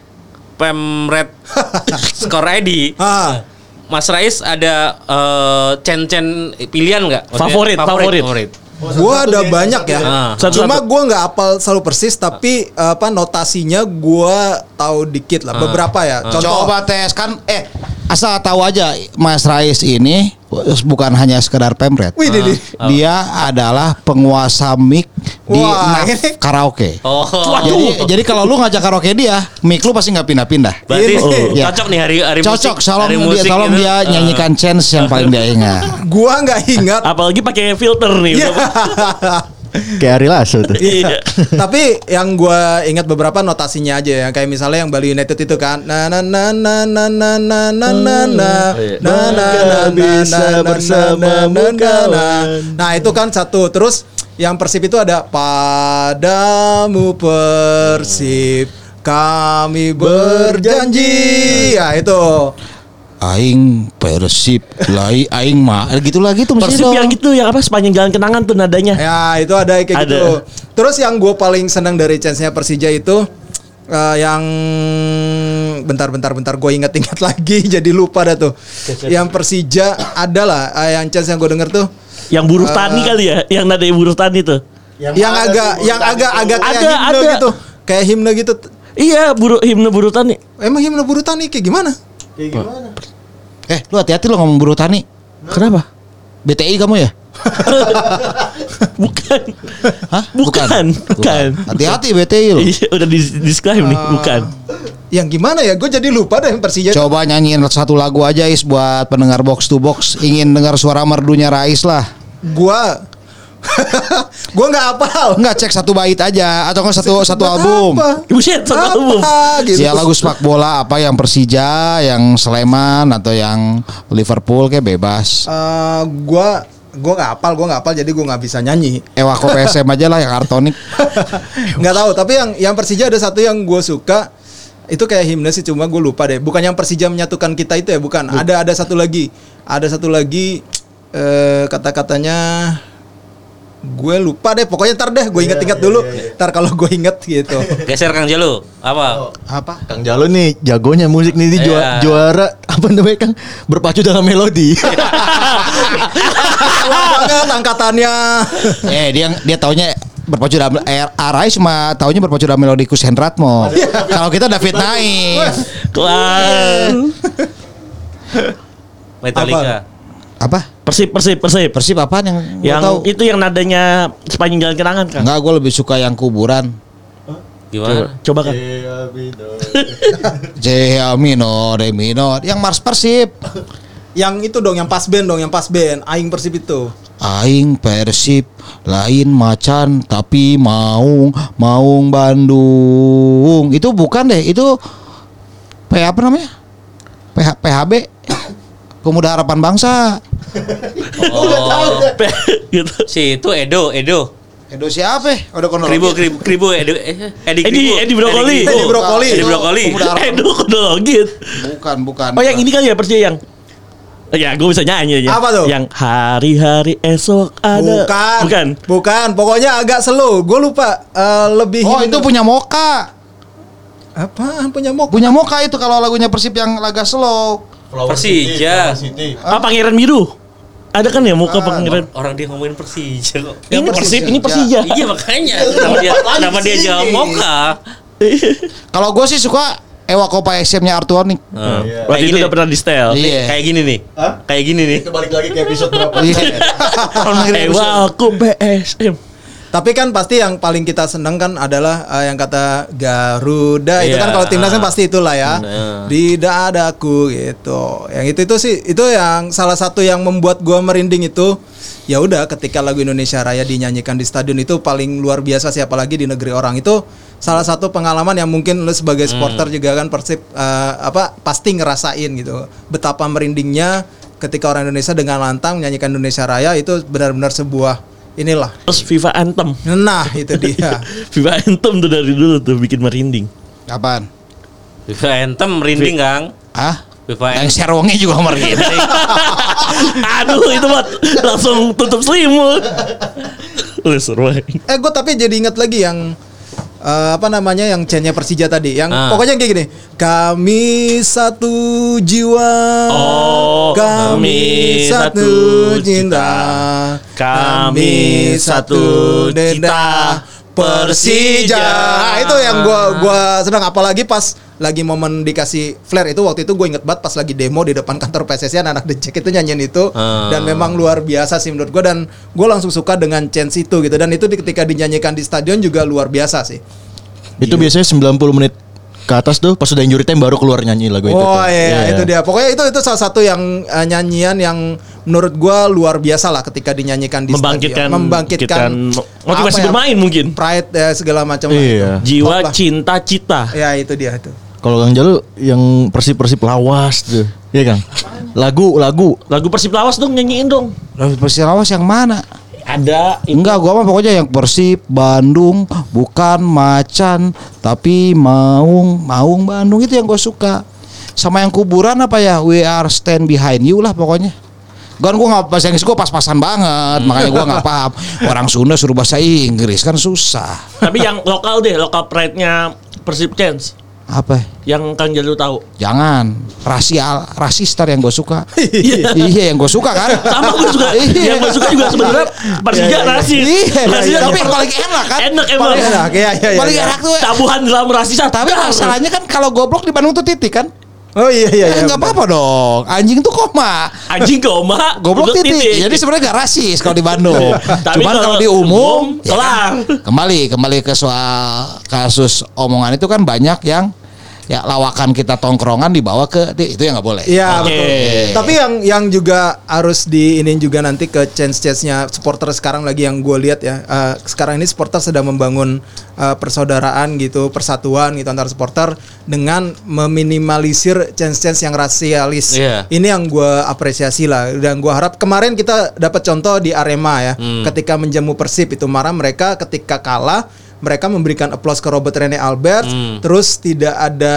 Speaker 2: pemret [LAUGHS] skor ID,
Speaker 3: Ah.
Speaker 2: Mas Rais ada eh, cen-cen pilihan nggak? Maksudnya
Speaker 5: Favorit, favorit.
Speaker 3: Gua ada banyak ya.
Speaker 2: Ah.
Speaker 5: Satu-satu.
Speaker 3: Cuma gua nggak apal selalu persis tapi apa notasinya gua tahu dikit lah beberapa ya. Contoh
Speaker 6: Coba tes kan eh asal tahu aja Mas Rais ini bukan hanya sekedar pemret.
Speaker 3: Wih, Didi.
Speaker 6: Dia adalah penguasa mic di
Speaker 3: Wah,
Speaker 6: NAF karaoke.
Speaker 2: Oh,
Speaker 6: Jadi jadi kalau lu ngajak karaoke dia, mic lu pasti nggak pindah-pindah.
Speaker 2: berarti
Speaker 3: Ini.
Speaker 6: Iya.
Speaker 2: cocok nih hari hari
Speaker 6: Cocok,
Speaker 2: musik.
Speaker 6: tolong
Speaker 2: hari
Speaker 6: dia
Speaker 2: musik
Speaker 6: tolong
Speaker 2: itu.
Speaker 6: dia
Speaker 2: Eh,
Speaker 6: nyanyikan chance yang paling dia ingat.
Speaker 3: Gua nggak ingat.
Speaker 5: Apalagi pakai filter nih.
Speaker 3: Iya. [LAUGHS]
Speaker 4: Kayak Ari Lasso tuh.
Speaker 5: Iya.
Speaker 3: Tapi yang gua ingat beberapa notasinya aja ya kayak misalnya yang Bali United itu kan na na na na na na na na na na
Speaker 5: iya.
Speaker 3: na na na na
Speaker 1: bisa
Speaker 3: na na na na na na. Nah itu kan satu terus yang Persib itu ada padamu Persib kami berjanji ya itu
Speaker 6: Aing Persib, lai Aing mah gitu lagi tuh mesti
Speaker 5: Persib
Speaker 6: dong.
Speaker 5: yang gitu yang apa sepanjang jalan kenangan tuh nadanya.
Speaker 3: Ya itu ada kayak
Speaker 5: Ada.
Speaker 3: gitu. Terus yang gue paling senang dari chance-nya Persija itu eh, yang bentar bentar bentar gue ingat-ingat [LAUGHS] lagi jadi lupa dah tuh. Yang Persija adalah yang chance yang gue denger tuh
Speaker 5: Yang buruh tani kali ya, yang nada buruh tani tuh.
Speaker 3: yang, agak yang agak agak kayak
Speaker 5: Ada,
Speaker 3: himne
Speaker 5: ada.
Speaker 3: gitu. Kayak himne gitu.
Speaker 5: Iya, buruh himne buruh tani.
Speaker 3: Emang himne buruh tani kayak gimana?
Speaker 6: Eh, lu hati-hati lo ngomong buruh tani.
Speaker 5: Kenapa?
Speaker 6: BTI kamu ya? [LAUGHS]
Speaker 5: Bukan.
Speaker 6: Hah?
Speaker 5: Bukan, bukan.
Speaker 6: Hati-hati BTI lo.
Speaker 5: Iya, udah di describe nih, bukan.
Speaker 3: Yang gimana ya? Gue jadi lupa deh yang Persija.
Speaker 6: Coba nyanyiin satu lagu aja Is buat pendengar box to box ingin dengar suara merdunya Rais lah.
Speaker 3: Gua [LAUGHS] Gua nggak hafal.
Speaker 6: Enggak cek satu bait aja atau enggak satu satu album.
Speaker 3: apa?
Speaker 5: Buset, satu album.
Speaker 3: Apa gitu.
Speaker 6: Ya lagu sepak bola apa yang Persija, yang Sleman atau yang Liverpool kayak bebas.
Speaker 3: Eh, gua gua nggak hafal, gua nggak hafal jadi gua nggak bisa nyanyi.
Speaker 6: Ewako PSM aja lah yang Artonik. [LAUGHS]
Speaker 3: nggak tahu, tapi yang yang Persija ada satu yang gue suka itu kayak himne sih cuma gue lupa deh. Bukan yang Persija menyatukan kita itu ya, bukan. Ada ada satu lagi. Ada satu lagi eh kata-katanya gue lupa deh. Pokoknya ntar deh gue inget-inget dulu. Ntar kalau gue inget gitu.
Speaker 2: Geser Kang Jalu. Apa?
Speaker 6: Apa?
Speaker 4: Kang Jalo nih jagonya musik nih dia
Speaker 2: Iya.
Speaker 4: jua- juara apa namanya Kang berpacu dalam melodi. [LAUGHS]
Speaker 3: Banget angkatannya.
Speaker 6: eh dia dia taunya berpacu dalam eh, Arai cuma taunya berpacu dalam melodikus Hendratmo. Kalau kita David Naif.
Speaker 5: Kelas.
Speaker 2: Metallica.
Speaker 6: Apa?
Speaker 5: Persib, Persib, Persib.
Speaker 6: Persib apaan yang
Speaker 5: Yang
Speaker 6: tahu?
Speaker 5: itu yang nadanya sepanjang jalan kenangan kan?
Speaker 6: Enggak, gue lebih suka yang kuburan.
Speaker 2: Gimana?
Speaker 5: Coba kan. [LAUGHS]
Speaker 6: J minor, re minor, yang Mars Persib.
Speaker 3: yang itu dong, yang pas band dong, yang pas band. Aing Persib itu.
Speaker 6: Aing Persib lain macan tapi maung maung Bandung itu bukan deh itu P apa namanya PH, PHB Pemuda Harapan Bangsa
Speaker 2: Oh, [LAUGHS]
Speaker 5: gitu.
Speaker 2: si itu Edo, Edo.
Speaker 6: Edo siapa ya? Udah kono
Speaker 2: Kribo, kribo, kribo, Edo, eh, Edi,
Speaker 5: Edi,
Speaker 2: Kribo.
Speaker 5: Edi Brokoli.
Speaker 3: Edi Brokoli.
Speaker 2: Edi Brokoli.
Speaker 5: Edo kodologit.
Speaker 6: bukan bukan
Speaker 5: Oh yang ini kan ya Persija yang Ya gue bisa nyanyi aja
Speaker 3: Apa tuh?
Speaker 5: Yang hari-hari esok ada
Speaker 3: Bukan.
Speaker 5: Bukan
Speaker 3: Bukan. Pokoknya agak slow. Gue lupa. Eh, lebih.
Speaker 6: Oh itu punya Moka
Speaker 3: Apaan punya mok?
Speaker 6: punya Moka itu kalau lagunya Persib yang laga slow
Speaker 2: Persija.
Speaker 5: Ah Pangeran Biru Ada kan ya muka Pangeran
Speaker 2: Orang dia ngomongin Persija kok.
Speaker 5: Ini
Speaker 6: Persija.
Speaker 5: Persib Ini Persija
Speaker 2: Iya makanya kenapa dia kenapa dia jawab Moka?
Speaker 6: kalau gue sih suka Ewa Kopa SM-nya Artuonik
Speaker 2: Kayak
Speaker 5: Waktu itu
Speaker 2: gini.
Speaker 5: udah pernah di style
Speaker 6: Iya.
Speaker 2: Kayak gini nih. Kayak gini nih.
Speaker 4: balik lagi ke episode berapa?
Speaker 6: Iya. [LAUGHS] Kalau manggil
Speaker 5: Aku
Speaker 3: Tapi kan pasti yang paling kita seneng kan adalah eh, yang kata Garuda itu
Speaker 2: Iya.
Speaker 3: kan kalau timnasnya pasti itulah ya
Speaker 2: Nah.
Speaker 3: di dadaku gitu. Yang itu itu sih itu yang salah satu yang membuat gua merinding itu ya udah ketika lagu Indonesia Raya dinyanyikan di stadion itu paling luar biasa siapa lagi di negeri orang itu salah satu pengalaman yang mungkin lu sebagai supporter juga kan persib eh, apa pasti ngerasain gitu betapa merindingnya ketika orang Indonesia dengan lantang menyanyikan Indonesia Raya itu benar-benar sebuah inilah
Speaker 5: Terus FIFA Anthem
Speaker 3: Nah itu dia. [LAUGHS]
Speaker 5: FIFA Anthem tuh dari dulu tuh bikin merinding
Speaker 6: Apaan?
Speaker 2: FIFA Anthem merinding Kang.
Speaker 6: Ah?
Speaker 2: FIFA
Speaker 6: Yang serwongnya juga merinding. [LAUGHS]
Speaker 5: Aduh itu buat langsung tutup selimut [LAUGHS]
Speaker 3: eh gue tapi jadi ingat lagi yang eh, apa namanya yang chainnya Persija tadi. Yang
Speaker 2: Ah.
Speaker 3: pokoknya kayak gini. Kami satu jiwa.
Speaker 5: Oh,
Speaker 3: kami satu cinta.
Speaker 5: Kami satu
Speaker 3: denda. Persija. Nah, itu yang gua gua senang apalagi pas lagi momen dikasih flare itu waktu itu gue inget banget pas lagi demo di depan kantor PSSI anak-anak decek itu nyanyiin itu
Speaker 2: Ah.
Speaker 3: dan memang luar biasa sih menurut gue dan gue langsung suka dengan chance itu gitu dan itu di- ketika dinyanyikan di stadion juga luar biasa sih.
Speaker 4: Itu biasanya 90 menit ke atas tuh pas udah injury time baru keluar nyanyi lagu itu.
Speaker 3: Oh
Speaker 4: tuh.
Speaker 3: iya, itu dia. Pokoknya itu itu salah satu yang eh, nyanyian yang menurut gua luar biasa lah ketika dinyanyikan di
Speaker 5: Membangkitkan
Speaker 3: stadion. membangkitkan
Speaker 5: motivasi
Speaker 3: ya,
Speaker 5: bermain mungkin
Speaker 3: pride ya, segala macam
Speaker 4: Iya.
Speaker 5: Jiwa
Speaker 3: Top lah.
Speaker 5: cinta cita
Speaker 3: Ya itu dia itu.
Speaker 4: Kalau Kang Jalu yang persip-persip lawas tuh. Iya Kang. Lagu lagu
Speaker 5: Lagu Persib Lawas dong nyanyiin dong
Speaker 6: Lalu Persib Lawas yang mana?
Speaker 5: Ada
Speaker 6: Enggak, gua mah pokoknya yang Persib Bandung, bukan macan, tapi Maung, Maung Bandung itu yang gua suka. Sama yang kuburan apa ya? We are stand behind you lah pokoknya. Kan gua nggak bahasa Inggris gua pas-pasan banget, makanya gua nggak [LAUGHS] paham. Orang Sunda suruh bahasa Inggris kan susah.
Speaker 5: Tapi yang lokal deh Lokal pride-nya Persib Chance
Speaker 6: Apa?
Speaker 5: Yang Kang Jalu tahu
Speaker 6: Jangan rasial, rasistar yang gue suka. [LAUGHS] iya, yang gue suka kan.
Speaker 5: Sama gue juga [LAUGHS]
Speaker 6: Iya.
Speaker 5: Yang gue suka juga sebenarnya Persija rasis
Speaker 6: Iya,
Speaker 5: Rasis
Speaker 6: tapi yang paling enak kan.
Speaker 5: Enak emang
Speaker 3: Paling enak, iya iya iya.
Speaker 6: paling
Speaker 3: iya.
Speaker 6: enak tuh.
Speaker 5: Tabuhan dalam rasis
Speaker 6: Tapi masalahnya kan kalau goblok di Bandung tuh titik kan.
Speaker 3: Oh iya iya iya.
Speaker 6: Eh, nggak apa-apa dong. Anjing tuh koma.
Speaker 5: Anjing koma [LAUGHS]
Speaker 6: Goblok
Speaker 5: untuk
Speaker 6: titik. Jadi sebenarnya gak rasis kalau di Bandung.
Speaker 5: Tapi
Speaker 6: Cuman
Speaker 5: kalau
Speaker 6: kalau di umum,
Speaker 5: umum, selang.
Speaker 6: kembali kembali ke soal kasus omongan itu kan banyak yang ya lawakan kita tongkrongan dibawa ke itu yang nggak boleh.
Speaker 3: Iya
Speaker 5: Oke.
Speaker 3: betul. Tapi yang yang juga harus diinin juga nanti ke chance-chance-nya supporter sekarang lagi yang gue lihat ya. eh, sekarang ini supporter sedang membangun eh, persaudaraan gitu, persatuan gitu antar supporter dengan meminimalisir chance-chance yang rasialis.
Speaker 2: Iya.
Speaker 3: Ini yang gue apresiasi lah dan gue harap kemarin kita dapat contoh di Arema ya, ketika menjamu Persib itu marah mereka ketika kalah mereka memberikan applause ke Robert Rene Albert. Terus tidak ada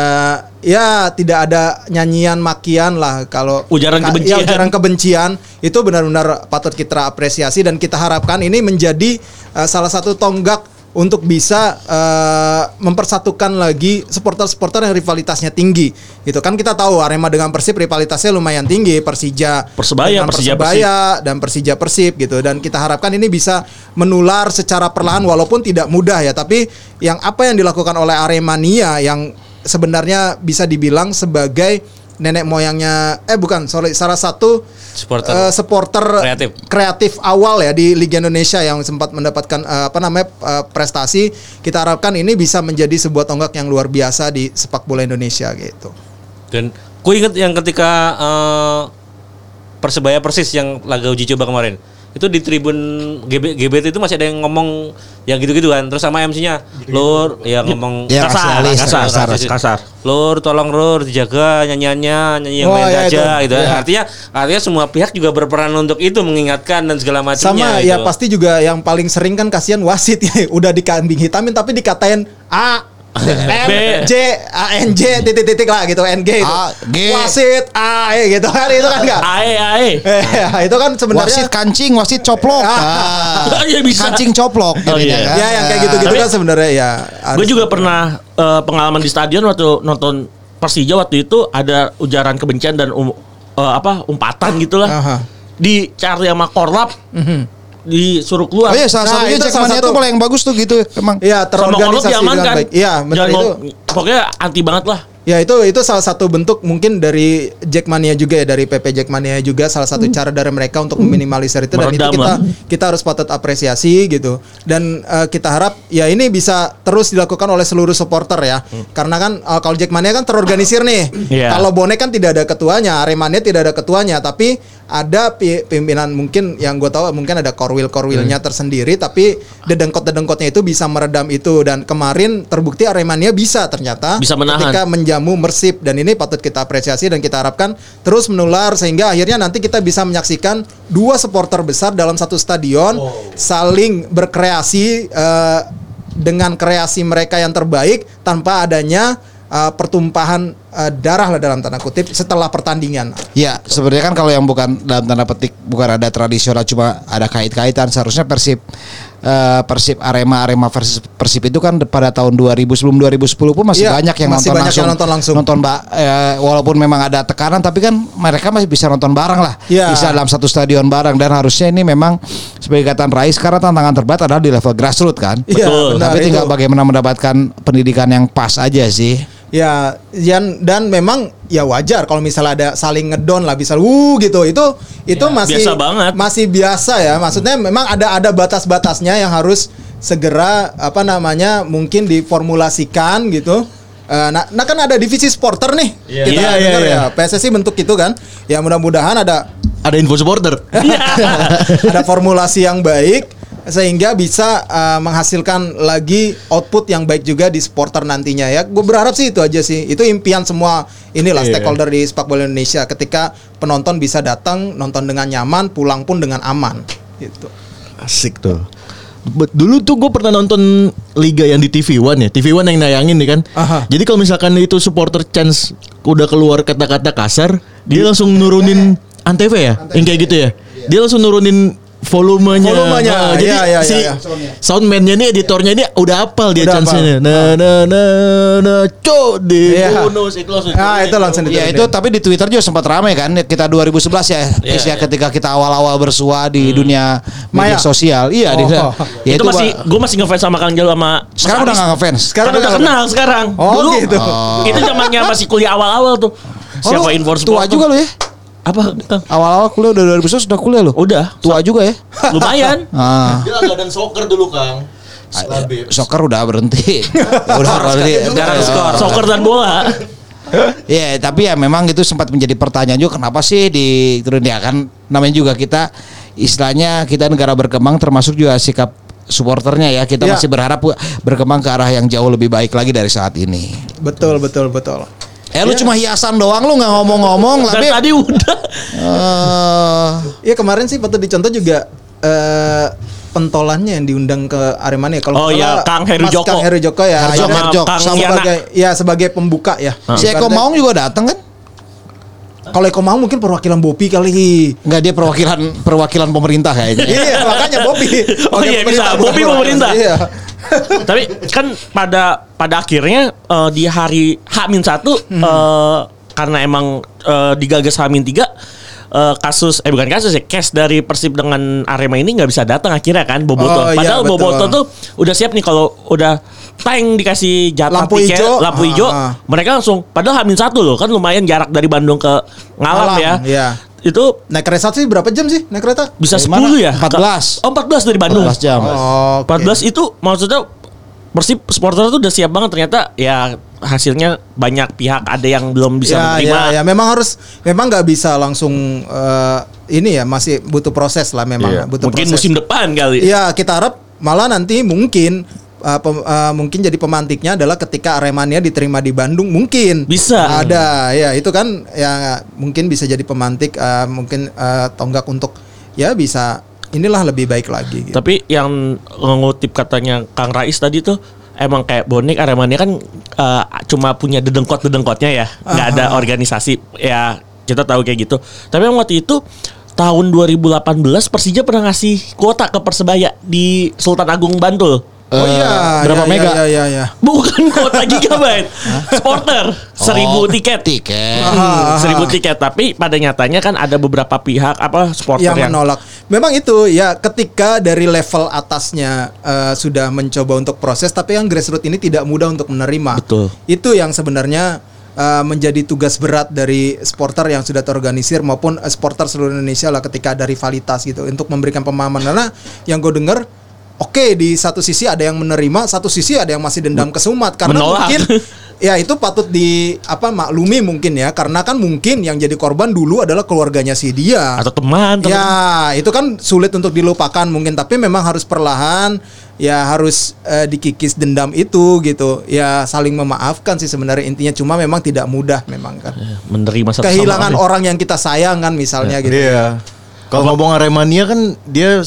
Speaker 3: ya tidak ada nyanyian makian lah kalau
Speaker 5: Ujaran
Speaker 3: ka-
Speaker 5: kebencian.
Speaker 3: ya, ujaran kebencian. Itu benar-benar patut kita apresiasi dan kita harapkan ini menjadi uh, salah satu tonggak untuk bisa uh, mempersatukan lagi supporter-supporter yang rivalitasnya tinggi gitu. Kan kita tahu Arema dengan Persib rivalitasnya lumayan tinggi Persija
Speaker 5: Persebaya, Persija,
Speaker 3: Persebaya dan Persija Persib gitu. Dan kita harapkan ini bisa menular secara perlahan walaupun tidak mudah ya. Tapi yang apa yang dilakukan oleh Aremania yang sebenarnya bisa dibilang sebagai nenek moyangnya eh bukan sorry salah satu
Speaker 2: Supporter.
Speaker 3: eh, supporter
Speaker 2: Kreatif.
Speaker 3: kreatif awal ya di Liga Indonesia yang sempat mendapatkan eh, apa namanya eh, prestasi kita harapkan ini bisa menjadi sebuah tonggak yang luar biasa di sepak bola Indonesia gitu.
Speaker 2: Dan ku inget yang ketika eh, Persebaya Persis yang laga uji coba kemarin. Itu di tribun GB, GBT itu masih ada yang ngomong yang gitu-gitu kan. Terus sama MC-nya, "Lur, ya ngomong
Speaker 6: Ya,
Speaker 5: kasar,
Speaker 6: rasialis,
Speaker 5: kasar,
Speaker 6: kasar.
Speaker 5: kasar, kasar.
Speaker 2: Lur, tolong Lur dijaga nyanyiannya, nyanyi yang
Speaker 3: Oh,
Speaker 2: lain
Speaker 3: iya,
Speaker 2: aja
Speaker 3: itu.
Speaker 2: gitu.
Speaker 3: Iya.
Speaker 2: Artinya artinya semua pihak juga berperan untuk itu mengingatkan dan segala macamnya
Speaker 3: Sama
Speaker 2: gitu.
Speaker 3: ya pasti juga yang paling sering kan kasihan wasit ya [LAUGHS] udah dikambing hitamin tapi dikatain A M J A N J titik-titik lah gitu N G itu.
Speaker 6: A, G.
Speaker 3: Wasit A E gitu kan itu kan enggak.
Speaker 5: Ae ae.
Speaker 3: Eh, itu kan sebenarnya
Speaker 6: Wasit kancing, wasit coplok. Ah. [LAUGHS]
Speaker 5: Iya, bisa.
Speaker 6: Kancing coplok
Speaker 5: Oh, iya.
Speaker 6: kan.
Speaker 3: ya yang kayak gitu-gitu kan sebenarnya ya.
Speaker 5: Gue juga pernah eh, pengalaman di stadion waktu nonton Persija waktu itu ada ujaran kebencian dan um- eh, apa umpatan gitulah.
Speaker 3: Aha.
Speaker 5: Dicari sama korlap, disuruh keluar.
Speaker 6: Oh iya salah
Speaker 3: Nah,
Speaker 6: satunya
Speaker 3: itu
Speaker 6: Jack
Speaker 3: salah
Speaker 6: Mania
Speaker 3: satu.
Speaker 6: itu kalau yang bagus tuh gitu emang.
Speaker 3: Iya terorganisasi dengan
Speaker 5: diamankan.
Speaker 3: baik. Iya benar itu.
Speaker 5: pokoknya anti banget lah.
Speaker 3: Ya itu itu salah satu bentuk mungkin dari Jackmania juga ya dari PP Jackmania juga salah satu cara dari mereka untuk meminimalisir itu dan itu
Speaker 5: Meredam
Speaker 3: kita
Speaker 5: lah.
Speaker 3: kita harus patut apresiasi gitu dan eh, kita harap ya ini bisa terus dilakukan oleh seluruh supporter ya karena kan eh, kalau Jackmania kan terorganisir nih
Speaker 5: Iya.
Speaker 3: kalau bonek kan tidak ada ketuanya Aremania tidak ada ketuanya tapi ada pi- pimpinan mungkin yang gue tahu mungkin ada korwil korwilnya tersendiri tapi dedengkot dedengkotnya itu bisa meredam itu. Dan kemarin terbukti Aremania bisa ternyata
Speaker 5: Bisa menahan.
Speaker 3: ketika menjamu Mersip. Dan ini patut kita apresiasi dan kita harapkan terus menular sehingga akhirnya nanti kita bisa menyaksikan dua supporter besar dalam satu stadion saling berkreasi eh, dengan kreasi mereka yang terbaik tanpa adanya eh, pertumpahan eh, darah lah dalam tanda kutip setelah pertandingan.
Speaker 6: Ya, sebenarnya kan kalau yang bukan dalam tanda petik bukan ada tradisional cuma ada kait-kaitan seharusnya Persib eh, Persib Arema Arema versus Persib itu kan pada tahun 2000 sebelum 2010 pun masih
Speaker 3: Iya,
Speaker 6: banyak yang
Speaker 3: masih
Speaker 6: nonton
Speaker 3: banyak
Speaker 6: langsung
Speaker 3: yang nonton langsung.
Speaker 6: nonton ba- eh, walaupun memang ada tekanan tapi kan mereka masih bisa nonton bareng lah
Speaker 3: Iya.
Speaker 6: bisa dalam satu stadion bareng dan harusnya ini memang sebagai katan Rais karena tantangan terberat adalah di level grassroots kan
Speaker 3: Iya,
Speaker 5: Betul.
Speaker 3: benar
Speaker 6: tapi tinggal
Speaker 3: itu.
Speaker 6: bagaimana mendapatkan pendidikan yang pas aja sih
Speaker 3: Ya, dan dan memang ya wajar kalau misalnya ada saling ngedon lah bisa uh gitu. Itu itu masih
Speaker 5: biasa banget.
Speaker 3: Masih biasa ya. Maksudnya memang ada ada batas-batasnya yang harus segera apa namanya mungkin diformulasikan gitu. Eh, nah, nah kan ada divisi supporter nih. Kita
Speaker 4: Iya, iya,
Speaker 3: dengar
Speaker 4: iya.
Speaker 3: ya. PSSI bentuk itu kan. Ya mudah-mudahan ada
Speaker 4: Ada info supporter. [LAUGHS]
Speaker 3: ada formulasi yang baik sehingga bisa uh, menghasilkan lagi output yang baik juga di supporter nantinya ya. Gue berharap sih itu aja sih. Itu impian semua inilah
Speaker 4: Iya.
Speaker 3: stakeholder di sepak bola Indonesia ketika penonton bisa datang nonton dengan nyaman, pulang pun dengan aman. Gitu.
Speaker 4: Asik tuh. Dulu tuh gue pernah nonton liga yang di TV One ya, TV One yang nayangin nih kan.
Speaker 3: Aha.
Speaker 4: Jadi kalau misalkan itu supporter chance udah keluar kata-kata kasar, dia langsung nurunin antv ya, yang kayak gitu ya. Dia langsung nurunin volumenya.
Speaker 3: Volumenya,
Speaker 4: Ah, jadi
Speaker 3: iya, iya,
Speaker 4: si
Speaker 3: iya,
Speaker 4: soundman-nya nih, editornya ini udah hafal dia chance-nya. Nah, nah, nah, nah, cok di
Speaker 3: Iya.
Speaker 4: bonus itu langsung.
Speaker 3: Ah, itu langsung
Speaker 6: Ya
Speaker 3: diturunin.
Speaker 6: itu tapi di Twitter juga sempat ramai kan kita 2011 ya,
Speaker 2: Iya,
Speaker 6: ya
Speaker 2: iya.
Speaker 6: ketika kita awal-awal bersua di dunia media
Speaker 3: Maya.
Speaker 6: sosial. Iya, di
Speaker 3: Oh.
Speaker 6: ya
Speaker 5: itu, masih
Speaker 6: Pak.
Speaker 5: gue masih ngefans sama Kang Jalo sama
Speaker 6: sekarang udah
Speaker 5: Aris.
Speaker 6: nggak ngefans.
Speaker 3: Sekarang
Speaker 5: udah kenal sekarang.
Speaker 3: Oh,
Speaker 5: Dulu
Speaker 3: gitu.
Speaker 5: itu zamannya masih kuliah awal-awal tuh.
Speaker 6: Oh,
Speaker 5: Siapa
Speaker 6: lu
Speaker 5: inform
Speaker 6: tua juga lo ya?
Speaker 5: Apa? Kang?
Speaker 6: Awal-awal kuliah udah 2011 sudah kuliah lo.
Speaker 5: Udah.
Speaker 6: Tua juga ya? [LAUGHS]
Speaker 5: Lumayan. [LAUGHS]
Speaker 6: Ah.
Speaker 4: Dia langganan soccer dulu, Kang.
Speaker 6: Ah, Soccer udah berhenti. [LAUGHS] Udah berhenti.
Speaker 2: Sekarang skor.
Speaker 5: Soccer dan bola.
Speaker 6: Ya, tapi ya memang itu sempat menjadi pertanyaan juga kenapa sih di turun ya kan namanya juga kita istilahnya kita negara berkembang termasuk juga sikap supporternya ya kita
Speaker 3: Ya.
Speaker 6: masih berharap berkembang ke arah yang jauh lebih baik lagi dari saat ini.
Speaker 3: Betul betul betul.
Speaker 6: Eh lu cuma hiasan doang lu nggak ngomong-ngomong tapi
Speaker 5: tadi udah.
Speaker 6: eh,
Speaker 3: Iya kemarin sih patut dicontoh juga eh pentolannya yang diundang ke Aremania. Kalau
Speaker 5: Oh iya, Kang Heru
Speaker 3: Mas
Speaker 5: Joko.
Speaker 3: Kang Heru Joko ya.
Speaker 6: Herjok,
Speaker 3: akhirnya
Speaker 6: Herjok.
Speaker 5: Kang
Speaker 6: Sama
Speaker 5: Yana.
Speaker 3: sebagai ya sebagai pembuka ya.
Speaker 6: si Eko Maung juga datang kan?
Speaker 3: Kalau Eko Maung mungkin perwakilan Bopi kali.
Speaker 6: Enggak dia perwakilan perwakilan pemerintah kayaknya. [LAUGHS]
Speaker 3: iya makanya Bopi. [LAUGHS]
Speaker 5: Oh iya, bisa. Bopi pemerintah.
Speaker 3: Iya.
Speaker 5: Tapi kan pada pada akhirnya eh, di hari H-1 eh, karena emang eh, digagas H-3 eh, kasus eh bukan kasus ya case dari Persib dengan Arema ini nggak bisa datang akhirnya kan Boboto.
Speaker 3: Oh, iya,
Speaker 5: Padahal
Speaker 3: betul.
Speaker 5: Boboto tuh udah siap nih kalau udah tank dikasih jatah
Speaker 3: Lampu
Speaker 5: tiket,
Speaker 3: hijau.
Speaker 5: lampu
Speaker 3: Ah,
Speaker 5: hijau,
Speaker 3: ah.
Speaker 5: mereka langsung padahal Hamin satu loh kan lumayan jarak dari Bandung ke Ngalam
Speaker 3: Malang,
Speaker 5: ya.
Speaker 3: iya.
Speaker 5: Itu
Speaker 3: Naik kereta sih berapa jam sih naik kereta?
Speaker 5: bisa
Speaker 6: Dari
Speaker 5: 10
Speaker 6: mana?
Speaker 5: ya?
Speaker 6: 14.
Speaker 5: Oh 14 dari Bandung.
Speaker 6: 14 jam.
Speaker 3: Oh, oke.
Speaker 5: 14 itu maksudnya Persib supporter tuh udah siap banget ternyata ya hasilnya banyak pihak ada yang belum bisa
Speaker 3: ya,
Speaker 5: menerima.
Speaker 3: ya, ya, memang harus memang nggak bisa langsung eh, ini ya masih butuh proses lah memang
Speaker 1: Iya.
Speaker 3: butuh
Speaker 5: Mungkin
Speaker 3: proses.
Speaker 5: musim depan kali.
Speaker 3: Iya, kita harap malah nanti mungkin uh, pem- uh, mungkin jadi pemantiknya adalah ketika Aremania diterima di Bandung mungkin
Speaker 5: Bisa.
Speaker 3: ada ya itu kan ya mungkin bisa jadi pemantik uh, mungkin uh, tonggak untuk ya bisa inilah lebih baik lagi gitu.
Speaker 5: Tapi yang ngutip katanya Kang Rais tadi tuh emang kayak bonek Aremania kan eh, cuma punya dedengkot-dedengkotnya ya, nggak ada organisasi ya kita tahu kayak gitu. Tapi yang waktu itu tahun 2018 Persija pernah ngasih kuota ke Persebaya di Sultan Agung Bantul.
Speaker 3: Oh
Speaker 6: Eh,
Speaker 3: iya,
Speaker 6: berapa
Speaker 3: iya,
Speaker 6: mega?
Speaker 3: Iya, iya, iya.
Speaker 5: Bukan kuota [LAUGHS] gigabyte, supporter seribu
Speaker 6: Oh,
Speaker 5: tiket.
Speaker 6: Tiket.
Speaker 3: Aha.
Speaker 5: seribu tiket tapi pada nyatanya kan ada beberapa pihak apa supporter
Speaker 3: yang
Speaker 5: yang,
Speaker 3: menolak. Memang itu ya ketika dari level atasnya eh, sudah mencoba untuk proses tapi yang grassroots ini tidak mudah untuk menerima.
Speaker 5: Betul.
Speaker 3: Itu yang sebenarnya eh, menjadi tugas berat dari supporter yang sudah terorganisir maupun eh, supporter seluruh Indonesia lah ketika ada rivalitas gitu untuk memberikan pemahaman karena yang gue dengar Oke di satu sisi ada yang menerima, satu sisi ada yang masih dendam kesumat karena
Speaker 5: Menolak.
Speaker 3: mungkin [LAUGHS] ya itu patut di apa maklumi mungkin ya karena kan mungkin yang jadi korban dulu adalah keluarganya si dia
Speaker 5: atau teman, teman
Speaker 3: Ya, itu kan sulit untuk dilupakan mungkin, tapi memang harus perlahan, ya harus eh, dikikis dendam itu gitu. Ya saling memaafkan sih sebenarnya intinya, cuma memang tidak mudah memang kan.
Speaker 5: menerima satu
Speaker 3: Kehilangan
Speaker 5: sama
Speaker 3: orang yang kita sayang kan misalnya gitu.
Speaker 1: Iya. Kalau ngomong Aremania kan dia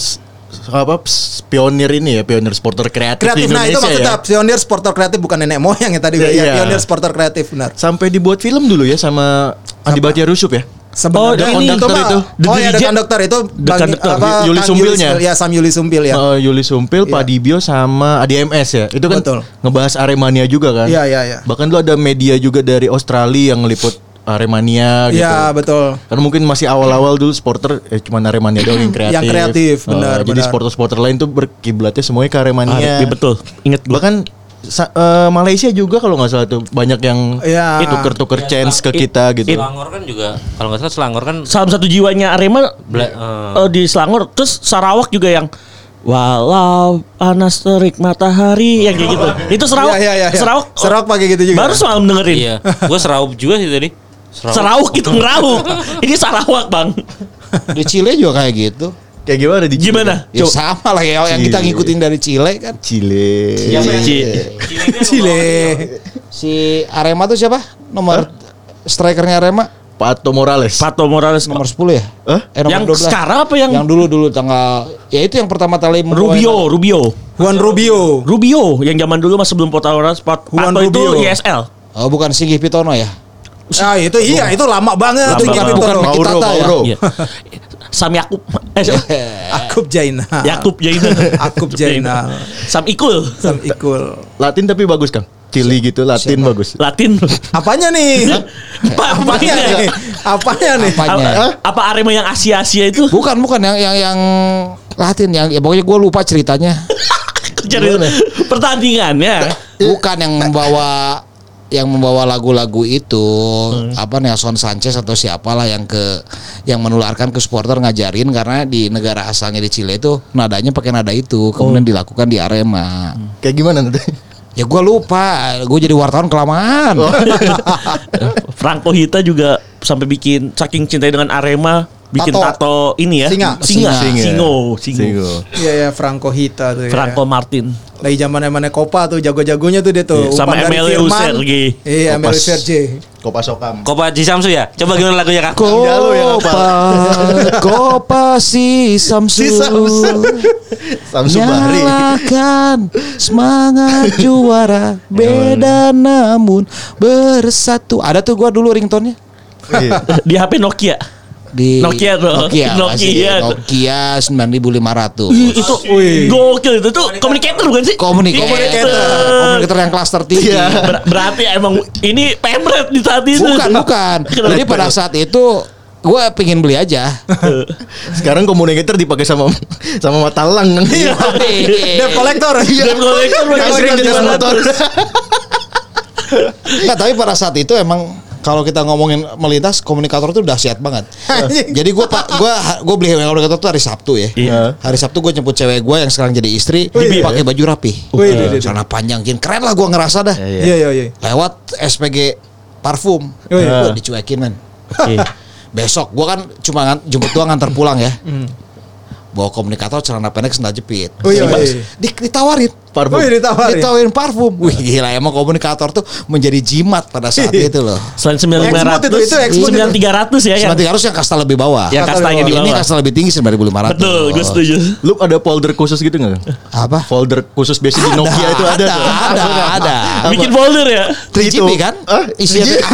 Speaker 1: apa pionir ini ya, pionir supporter kreatif, di
Speaker 3: Kreatif, nah itu
Speaker 1: Indonesia
Speaker 3: maksudnya
Speaker 1: ya.
Speaker 3: pionir supporter kreatif bukan nenek moyang ya tadi ya,
Speaker 1: iya.
Speaker 3: pionir supporter kreatif benar.
Speaker 1: Sampai dibuat film dulu ya sama Andi Bahtiar Yusuf ya.
Speaker 3: Sebenarnya
Speaker 5: Oh, ini
Speaker 3: itu
Speaker 1: itu.
Speaker 5: The
Speaker 3: oh ya, The. Conductor itu
Speaker 5: The
Speaker 3: Bang-
Speaker 5: Conductor,
Speaker 3: apa,
Speaker 1: Yuli
Speaker 3: Kang
Speaker 1: Sumpilnya.
Speaker 3: Ya, Sam Yuli Sumpil ya.
Speaker 1: Eh, Yuli Sumpil,
Speaker 3: Iya.
Speaker 1: Pak Dibio sama ADMS ya. Itu kan
Speaker 3: Betul.
Speaker 1: ngebahas Aremania juga kan.
Speaker 3: Iya, iya, iya.
Speaker 1: Bahkan dulu ada media juga dari Australia yang ngeliput Aremania gitu.
Speaker 3: Iya, betul.
Speaker 1: Karena mungkin masih awal-awal dulu supporter eh cuma Aremania doang yang kreatif.
Speaker 3: Yang kreatif,
Speaker 1: Eh,
Speaker 3: benar,
Speaker 1: Jadi
Speaker 3: benar.
Speaker 1: supporter-supporter lain tuh berkiblatnya semuanya ke
Speaker 5: Ah,
Speaker 1: Aremania.
Speaker 5: iya, betul inget gua
Speaker 1: Bahkan sa- eh, Malaysia juga kalau nggak salah tuh banyak yang
Speaker 3: Iya.
Speaker 1: tuker-tuker chance ke
Speaker 2: It-
Speaker 1: kita gitu.
Speaker 2: Selangor kan juga kalau nggak salah Selangor kan
Speaker 5: salah satu jiwanya Arema
Speaker 2: Bla- eh.
Speaker 5: eh, di Selangor terus Sarawak juga yang walau panas terik matahari yang kayak gitu [LAUGHS] itu Sarawak
Speaker 3: Iya, iya, iya, iya.
Speaker 5: Sarawak
Speaker 3: Sarawak pakai gitu juga.
Speaker 5: baru semalam dengerin
Speaker 2: iya. Gue seraup juga sih tadi.
Speaker 5: Sarawak itu [LAUGHS] ngerauk ini Sarawak bang
Speaker 6: Di Chile juga kayak gitu.
Speaker 1: Kayak gimana di Chile?
Speaker 5: gimana
Speaker 6: Ya sama lah ya yang kita
Speaker 1: Chile.
Speaker 6: ngikutin dari Chile kan.
Speaker 1: Chile.
Speaker 5: Ci-
Speaker 3: Chile.
Speaker 6: Si Arema tuh siapa? Nomor strikernya Arema
Speaker 1: Pato Morales.
Speaker 5: Pato Morales
Speaker 6: nomor 10 ya?
Speaker 1: Hah?
Speaker 6: Eh, nomor
Speaker 5: yang
Speaker 6: 12.
Speaker 5: sekarang apa yang,
Speaker 6: Yang dulu dulu tanggal ya itu yang pertama kali
Speaker 5: Rubio Rubio
Speaker 3: Juan Rubio.
Speaker 5: Rubio yang zaman dulu masih belum Pato Morales Pat-
Speaker 3: Juan
Speaker 5: Pato itu
Speaker 3: Rubio.
Speaker 5: ISL
Speaker 6: Oh bukan Singgih Pitono ya?
Speaker 3: Ah itu iya itu lama banget
Speaker 5: Lama
Speaker 3: tuh
Speaker 5: banget.
Speaker 6: Bukan
Speaker 1: Mauro,
Speaker 6: ya?
Speaker 1: Mauro.
Speaker 5: Iya. Sam Yakub eh, [LAUGHS]
Speaker 3: Akub Jaina.
Speaker 5: Yakub Jainal [LAUGHS]
Speaker 3: Akub Jainal.
Speaker 5: Sam Ikul
Speaker 3: Sam Ikul.
Speaker 1: Latin tapi bagus kan? Chili gitu Latin bagus.
Speaker 5: Latin
Speaker 3: Apanya nih? [LAUGHS]
Speaker 5: Apa
Speaker 3: Apanya nih? Apanya nih?
Speaker 6: Apanya?
Speaker 5: apa, apa Arema yang Asia-Asia itu
Speaker 6: Bukan bukan yang yang yang Latin yang ya pokoknya gue lupa ceritanya.
Speaker 5: Jadi pertandingannya
Speaker 6: Bukan yang membawa yang membawa lagu-lagu itu apa Nelson Sanchez atau siapalah yang ke yang menularkan ke supporter ngajarin karena di negara asalnya di Chile itu nadanya pakai nada itu kemudian dilakukan di Arema.
Speaker 1: Kayak gimana nanti?
Speaker 6: Ya gue lupa, gue jadi wartawan kelamaan. [LAUGHS]
Speaker 5: Franco Hita juga sampai bikin saking cintai dengan Arema bikin
Speaker 3: Tato.
Speaker 5: tato, ini ya.
Speaker 3: Singa.
Speaker 5: Singa.
Speaker 6: Singa.
Speaker 5: Singo. Singo.
Speaker 3: Iya ya Franco Hita tuh ya.
Speaker 5: Franco Martin.
Speaker 3: Lagi zaman zamannya Copa tuh jago-jagonya tuh dia tuh.
Speaker 5: Iya, sama Emilio
Speaker 3: Firman.
Speaker 5: Sergei.
Speaker 3: Iya, Emilio
Speaker 6: Kopas.
Speaker 3: Sergei.
Speaker 1: Kopa Sokam.
Speaker 2: Kopa Cisamsu ya? Coba gimana lagunya?
Speaker 1: Jalo yang apa?
Speaker 6: Kopa, Kopa si Samsu.
Speaker 1: Si Samsu. Samsu Bahri.
Speaker 6: Nyalakan semangat juara beda namun bersatu. Ada tuh gua dulu ringtone-nya
Speaker 1: Iya.
Speaker 5: Di HP Nokia.
Speaker 6: Di
Speaker 5: Nokia tuh.
Speaker 6: Nokia, [LAUGHS]
Speaker 5: Nokia.
Speaker 6: Nokia 9500.
Speaker 5: Ih, itu gokil itu tuh communicator bukan sih?
Speaker 6: Komunikator, komunikator yang kelas tertinggi.
Speaker 5: Ber- berarti emang ini pemret di saat itu.
Speaker 6: Bukan, bukan. Jadi pada saat itu gue pengen beli aja. [LAUGHS]
Speaker 1: Sekarang komunikator dipakai sama sama matalang. Iya.
Speaker 3: Debt collector.
Speaker 5: Debt collector
Speaker 1: Sering di atas
Speaker 5: 9500.
Speaker 1: motor.
Speaker 6: Enggak, tapi pada saat itu emang kalau kita ngomongin melintas komunikator tuh dahsyat banget. jadi gue pak gue gue beli komunikator tuh hari Sabtu ya.
Speaker 5: Iya.
Speaker 6: Hari Sabtu gue jemput cewek gue yang sekarang jadi istri
Speaker 3: Wih.
Speaker 6: pakai baju rapi.
Speaker 3: Di.
Speaker 6: Celana panjang, kin keren lah gue ngerasa dah.
Speaker 3: Iya iya iya.
Speaker 6: Lewat SPG parfum,
Speaker 3: Oh, iya.
Speaker 6: Wah, dicuekin men.
Speaker 5: Iya. [LAUGHS]
Speaker 6: Besok gue kan cuma ngan- jemput doang ngantar pulang ya. Bawa komunikator celana pendek sendal jepit.
Speaker 3: Oh, iya,
Speaker 6: Di-
Speaker 3: iya.
Speaker 6: di- ditawarin
Speaker 1: Parfum.
Speaker 3: Wih, ditawarin.
Speaker 6: Ditawarin parfum. Wih gila emang komunikator tuh menjadi jimat pada saat itu loh.
Speaker 5: Selain
Speaker 3: Export itu, itu export itu.
Speaker 5: 9500 9300 ya yang
Speaker 6: Nanti harus yang kasta lebih bawah.
Speaker 5: yang kastanya di
Speaker 6: Ini
Speaker 5: bawah.
Speaker 6: kasta lebih tinggi 9500.
Speaker 5: Betul, gue setuju.
Speaker 1: Lu ada folder khusus gitu nggak?
Speaker 6: Apa?
Speaker 1: Folder khusus biasa di Nokia itu ada.
Speaker 6: ada,
Speaker 1: tuh.
Speaker 6: ada, ada.
Speaker 5: Bikin folder ya.
Speaker 6: 3GP kan? Isinya
Speaker 1: 3GP.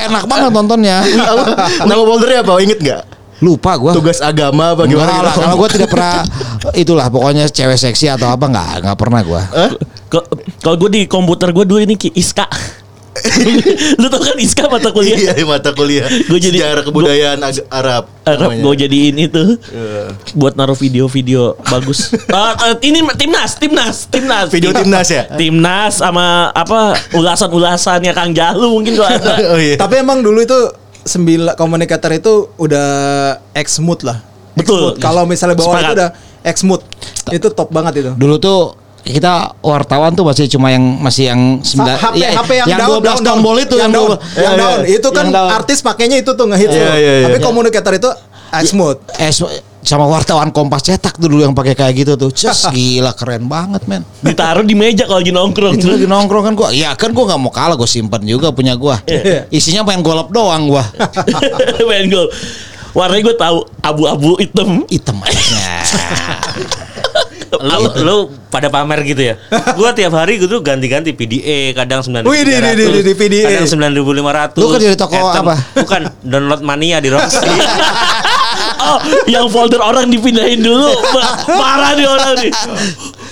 Speaker 1: [LAUGHS]
Speaker 6: Enak banget nontonnya.
Speaker 1: Nama foldernya apa? Inget nggak?
Speaker 6: Lupa gua.
Speaker 1: Tugas agama
Speaker 6: Enggak lah,
Speaker 1: gitu?
Speaker 6: kalau gue tidak pernah [LAUGHS] itulah pokoknya cewek seksi atau apa nggak nggak pernah gue.
Speaker 5: Ko- Kalau gue di komputer gue dulu ini Ki Iska. [LAUGHS] Lu tau kan Iska mata kuliah?
Speaker 1: Iya, mata kuliah.
Speaker 5: Gua jadi-
Speaker 1: Sejarah kebudayaan ag- Arab.
Speaker 5: Arab
Speaker 1: namanya.
Speaker 5: gue jadiin itu
Speaker 1: Iya.
Speaker 5: buat naruh video-video bagus. [LAUGHS] Ah, ah, ini timnas, timnas, timnas.
Speaker 1: Video timnas ya?
Speaker 5: Timnas sama apa ulasan-ulasannya Kang Jalu mungkin kalau ada.
Speaker 1: Oh iya.
Speaker 3: Tapi emang dulu itu sembilan komunikator itu udah X mood lah.
Speaker 5: Betul.
Speaker 3: Kalau misalnya bawah
Speaker 5: Sepakat.
Speaker 3: itu udah X mood. Itu top banget itu.
Speaker 6: Dulu tuh kita wartawan tuh masih cuma yang masih yang sembilan
Speaker 3: HP
Speaker 6: iya,
Speaker 3: HP yang, down,
Speaker 6: 12
Speaker 3: down, down.
Speaker 6: tombol itu
Speaker 3: yang down,
Speaker 6: 12.
Speaker 3: yang
Speaker 1: Iya,
Speaker 3: down.
Speaker 1: iya.
Speaker 3: Itu kan
Speaker 6: Yang down.
Speaker 3: artis pakainya itu tuh ngehits
Speaker 1: Iya,
Speaker 3: tuh.
Speaker 1: iya, iya.
Speaker 3: Tapi komunikator itu X mood.
Speaker 6: Eh, sama wartawan Kompas cetak tuh dulu yang pakai kayak gitu tuh. Cus [LAUGHS] gila keren banget men.
Speaker 5: Ditaruh di meja kalau lagi nongkrong.
Speaker 6: Itu lagi nongkrong kan gua. Ya kan gua nggak mau kalah gua simpen juga punya gua.
Speaker 3: Iya.
Speaker 6: Isinya main golop doang gua. [LAUGHS]
Speaker 5: Main gol. Warnanya gue tahu abu-abu hitam.
Speaker 6: Hitam aja. [LAUGHS]
Speaker 2: lu, lu pada pamer gitu ya. Gua tiap hari gitu ganti-ganti PDA, kadang 9300.
Speaker 3: Wih, di- di- di- di PDA.
Speaker 2: Kadang 9500.
Speaker 6: Lu kerja di toko
Speaker 2: Atom.
Speaker 6: apa?
Speaker 2: Bukan, download mania di Roxy.
Speaker 5: Oh, yang folder orang dipindahin dulu. Ma- Marah nih orang nih.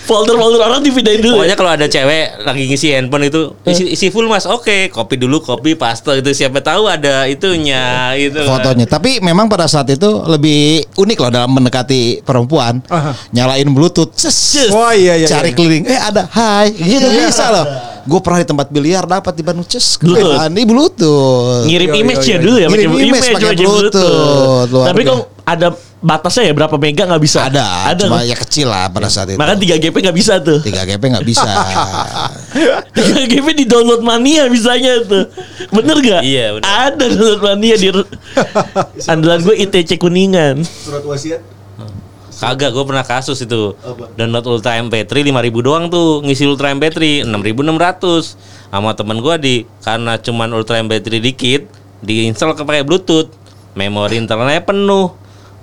Speaker 5: Folder-folder orang dipindahin dulu.
Speaker 2: Pokoknya kalau ada cewek lagi ngisi handphone itu isi, isi full mas, oke, copy dulu, copy paste itu siapa tahu ada itunya itu.
Speaker 6: fotonya. Tapi memang pada saat itu lebih unik loh dalam mendekati perempuan.
Speaker 3: Aha.
Speaker 6: Nyalain Bluetooth. Ces.
Speaker 3: Oh iya iya.
Speaker 6: Cari
Speaker 3: iya.
Speaker 6: keliling. Eh ada. Hai. Gitu bisa loh. Gue pernah di tempat biliar dapat di Bandung. Ces.
Speaker 5: Bluetooth.
Speaker 6: Ah, Ini Bluetooth.
Speaker 5: ngirim
Speaker 3: Yo, yo,
Speaker 5: image
Speaker 3: yo,
Speaker 5: ya
Speaker 3: yo.
Speaker 5: dulu ya
Speaker 6: Ngirim image pakai
Speaker 5: pakai
Speaker 6: Bluetooth. Luar
Speaker 5: Tapi kok ada batasnya ya berapa mega nggak bisa?
Speaker 6: Ada.
Speaker 5: Ada.
Speaker 6: Cuma ya kecil lah pada saat itu.
Speaker 5: Bahkan 3 GP nggak bisa tuh.
Speaker 6: 3 GP nggak bisa. [LAUGHS]
Speaker 5: 3 GP di download mania bisanya tuh. Bener gak?
Speaker 2: Iya, bener.
Speaker 5: Ada download mania di [LAUGHS] andalan gue ITC Kuningan.
Speaker 1: Surat wasiat.
Speaker 2: Kagak, gue pernah kasus itu. Download Ultra MP3 5000 doang tuh, ngisi Ultra MP3 6600. Sama temen gue di karena cuman Ultra MP3 dikit, diinstal ke pakai Bluetooth. Memori internalnya penuh.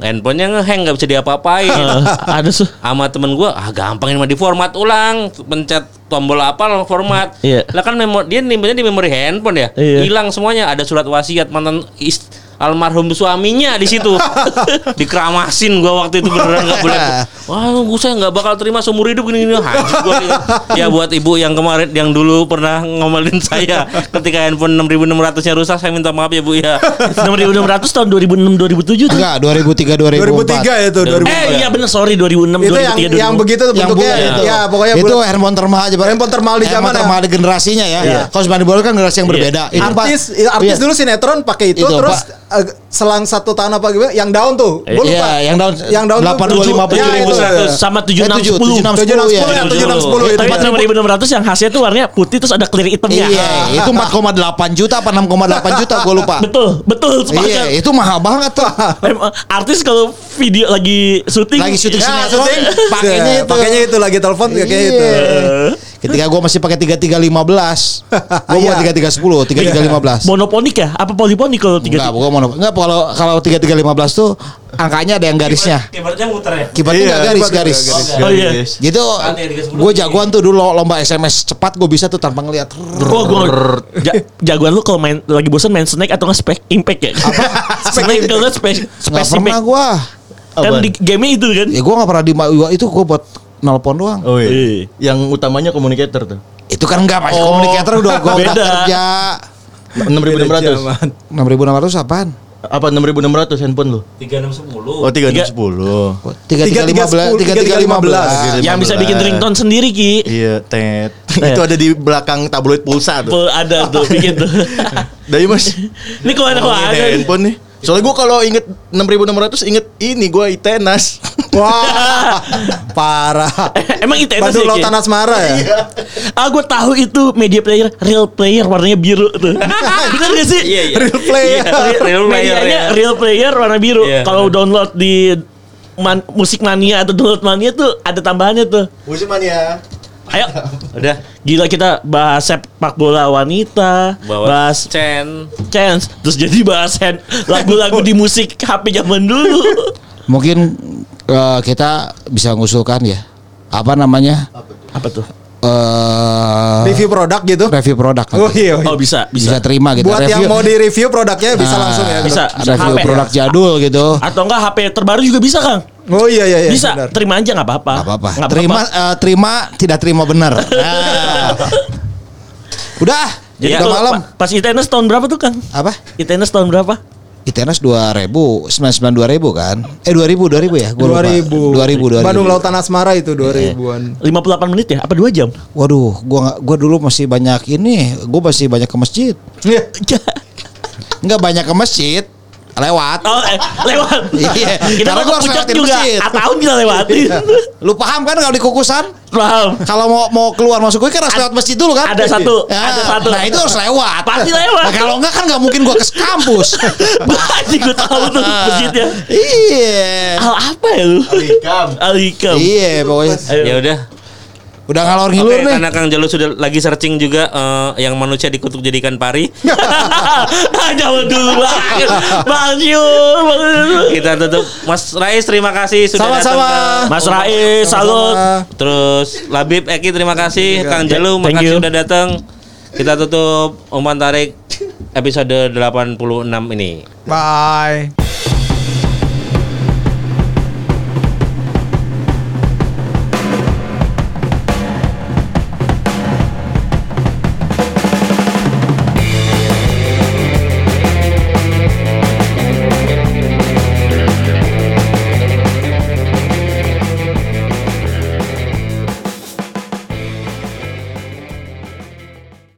Speaker 2: Handphonenya ngehang nggak bisa diapa-apain. [LAUGHS]
Speaker 5: Ada tuh.
Speaker 2: sama temen gua ah gampang ini mah di format ulang pencet tombol apa format
Speaker 5: Iya.
Speaker 2: lah kan memori dia nimbalnya di memori handphone ya
Speaker 5: Iya.
Speaker 2: hilang semuanya ada surat wasiat mantan is- almarhum suaminya di situ [LAUGHS] dikeramasin gua waktu itu beneran nggak boleh wah gua saya nggak bakal terima seumur hidup gini gini hancur gua gitu. ya buat ibu yang kemarin yang dulu pernah ngomelin saya ketika handphone 6600 nya rusak saya minta maaf ya bu ya
Speaker 5: 6600 tahun 2006 2007 tuh.
Speaker 6: Enggak, 2003 2004.
Speaker 3: 2003 itu 2003.
Speaker 5: Eh iya bener sorry 2006
Speaker 3: itu yang
Speaker 5: 2003
Speaker 3: yang begitu tuh
Speaker 6: Yang
Speaker 3: bentuknya
Speaker 6: itu.
Speaker 3: ya pokoknya
Speaker 6: itu
Speaker 3: bulat.
Speaker 6: handphone termahal aja.
Speaker 3: Handphone termahal di
Speaker 6: Handphone
Speaker 3: zaman ya.
Speaker 6: termahal di generasinya ya.
Speaker 3: Iya.
Speaker 6: Kalau 90 kan generasi yang berbeda. Itu Pak-
Speaker 3: artis artis
Speaker 6: Iya.
Speaker 3: dulu sinetron pakai itu,
Speaker 6: Itu,
Speaker 3: terus
Speaker 6: Pak.
Speaker 3: Eh, selang satu tahun apa gitu yang down tuh. Gue
Speaker 6: Iya,
Speaker 3: lupa.
Speaker 6: yang down
Speaker 3: yang down
Speaker 6: 825
Speaker 3: tuh Ya, itu.
Speaker 2: 7100
Speaker 5: sama
Speaker 6: Eh, tujuh,
Speaker 5: 7610.
Speaker 6: 7610 ya.
Speaker 3: 7610 itu.
Speaker 5: Tapi 6600 yang khasnya tuh warnanya putih terus ada clear hitamnya.
Speaker 6: Iya, itu 4,8 juta apa 6,8 juta gue lupa.
Speaker 5: Betul, betul
Speaker 6: Iya, itu mahal banget tuh. [LAUGHS]
Speaker 5: Artis kalau video lagi syuting
Speaker 6: Lagi syuting
Speaker 3: Ya,
Speaker 6: sinetron,
Speaker 3: syuting.
Speaker 6: pakainya itu.
Speaker 3: Pakainya itu lagi telepon kayak
Speaker 6: Iya.
Speaker 3: itu.
Speaker 6: Ketika gue masih pakai 3315 [LAUGHS] Gue
Speaker 3: Iya.
Speaker 6: buat 3310 3315
Speaker 5: monoponik ya? Apa poliponik kalau tiga
Speaker 6: Enggak, bukan mono. Enggak, kalau kalau 3315 tuh angkanya ada yang garisnya.
Speaker 2: Kibarnya muter ya.
Speaker 6: Kibatnya enggak garis-garis.
Speaker 5: Oh iya.
Speaker 6: Gitu.
Speaker 2: Santai, 310
Speaker 6: Gue jagoan tuh dulu lomba SMS cepat gue bisa tuh tanpa ngeliat.
Speaker 5: Oh, gua ja- jagoan lu kalau main lagi bosan main Snake atau nggak Spek Impact ya? Apa? [LAUGHS] Snake kalau nggak Spek Space
Speaker 6: pernah
Speaker 5: Impact.
Speaker 6: gue.
Speaker 5: Kan di game itu kan.
Speaker 6: Ya gue gak pernah di itu gue buat nelpon doang.
Speaker 4: Oh iya.
Speaker 5: Iya.
Speaker 4: Yang utamanya komunikator tuh.
Speaker 6: Itu kan enggak masih
Speaker 5: Oh,
Speaker 6: komunikator udah gue udah
Speaker 5: beda.
Speaker 6: kerja.
Speaker 4: 6600.
Speaker 6: 6600 apaan?
Speaker 4: Apa 6600 handphone lu?
Speaker 2: 3610.
Speaker 4: Oh 3610.
Speaker 6: 3315 3315.
Speaker 5: Yang bisa bikin ringtone sendiri Ki.
Speaker 4: Iya, tet. Itu ada di belakang tabloid pulsa tuh.
Speaker 5: Ada tuh bikin tuh. [LAUGHS]
Speaker 4: Dari Mas.
Speaker 5: Ini ke mana
Speaker 4: Ngomongin
Speaker 5: ke mana?
Speaker 4: handphone nih. Soalnya gue kalau inget 6600 inget ini gue Itenas. [LAUGHS]
Speaker 3: Wah, parah. [LAUGHS]
Speaker 5: Emang itu enak
Speaker 3: Bandung
Speaker 5: sih, Ki?
Speaker 3: Lautan Asmara ya?
Speaker 5: Ah gue tahu itu media player real player warnanya biru tuh. [LAUGHS] Bener gak sih?
Speaker 2: Iya, iya.
Speaker 3: Real player.
Speaker 2: Real player
Speaker 5: Medianya
Speaker 2: ya.
Speaker 5: real player warna biru.
Speaker 2: Iya.
Speaker 5: Kalau download di man- musik mania atau download mania tuh ada tambahannya tuh.
Speaker 1: Musim mania.
Speaker 5: Ayo,
Speaker 2: Udah.
Speaker 5: gila kita bahas sepak bola wanita,
Speaker 2: Bawa
Speaker 5: bahas
Speaker 2: Chen.
Speaker 5: chance, terus jadi bahas lagu-lagu di musik HP zaman dulu.
Speaker 6: Mungkin eh, kita bisa ngusulkan ya. Apa namanya?
Speaker 5: Apa tuh?
Speaker 6: Eh
Speaker 3: Review produk gitu.
Speaker 6: review produk.
Speaker 3: Oh iya.
Speaker 5: Oh bisa,
Speaker 6: bisa
Speaker 5: bisa.
Speaker 6: terima gitu.
Speaker 3: Buat yang
Speaker 6: review,
Speaker 3: mau di review produknya bisa
Speaker 6: Ah,
Speaker 3: langsung ya.
Speaker 5: bisa.
Speaker 6: review
Speaker 5: HP.
Speaker 6: produk jadul gitu.
Speaker 5: Atau enggak HP terbaru juga bisa, Kang?
Speaker 3: Oh iya iya iya.
Speaker 5: bisa,
Speaker 3: benar.
Speaker 5: terima aja nggak apa-apa.
Speaker 6: Gak apa-apa.
Speaker 5: Nggak
Speaker 6: Terima eh, terima tidak terima benar. [LAUGHS] Nah. Udah,
Speaker 5: Jadi
Speaker 6: udah
Speaker 5: kalau
Speaker 6: malam.
Speaker 5: pa- pas ITNS tahun berapa tuh, Kang?
Speaker 6: Apa?
Speaker 5: ITNS tahun berapa?
Speaker 6: ITNS 2000, 99 2000 kan? Eh 2000 2000 ya? Gua lupa. 2000
Speaker 3: 2000.
Speaker 6: 2000.
Speaker 3: Bandung Lautan Asmara itu 2000-an.
Speaker 5: 58 menit ya? Apa 2 jam?
Speaker 6: Waduh, gua nggak- gua dulu masih banyak ini, gua masih banyak ke masjid.
Speaker 3: Iya. [LAUGHS]
Speaker 6: Enggak banyak ke masjid, lewat.
Speaker 5: Oh, eh, lewat.
Speaker 6: Iya,
Speaker 5: Kita
Speaker 6: karena
Speaker 5: mau
Speaker 6: gua harus lewatin
Speaker 5: juga.
Speaker 6: masjid.
Speaker 5: Ah, tahun kita lewatin.
Speaker 6: Lu paham kan kalau di kukusan?
Speaker 5: Paham.
Speaker 6: Kalau mau mau keluar masuk gue kan harus lewat masjid dulu kan?
Speaker 5: Ada satu,
Speaker 6: Ya,
Speaker 5: ada satu.
Speaker 6: Nah itu harus lewat.
Speaker 5: Pasti lewat.
Speaker 6: Nah, kalau enggak kan nggak mungkin gua ke kampus. [LAUGHS]
Speaker 5: Banyak gue tahu tuh masjidnya.
Speaker 6: iya.
Speaker 5: Al apa ya lu?
Speaker 4: Alikam.
Speaker 5: Alikam.
Speaker 6: Iya pokoknya.
Speaker 2: Ya udah.
Speaker 6: Udah ngalor ngilur nih.
Speaker 2: karena Kang Jalu sudah lagi searching juga eh, yang manusia dikutuk jadikan pari. [LAUGHS]
Speaker 5: Jangan dulu banget. Bang.
Speaker 2: Kita tutup. Mas Rais terima kasih sudah datang
Speaker 3: Sama-sama.
Speaker 2: ke-
Speaker 5: Mas Rais, salut.
Speaker 2: Terus Labib Eki terima kasih, Kang
Speaker 5: Thank
Speaker 2: makasih
Speaker 5: you.
Speaker 2: sudah datang. Kita tutup Umpan Tarik episode 86 ini.
Speaker 3: Bye.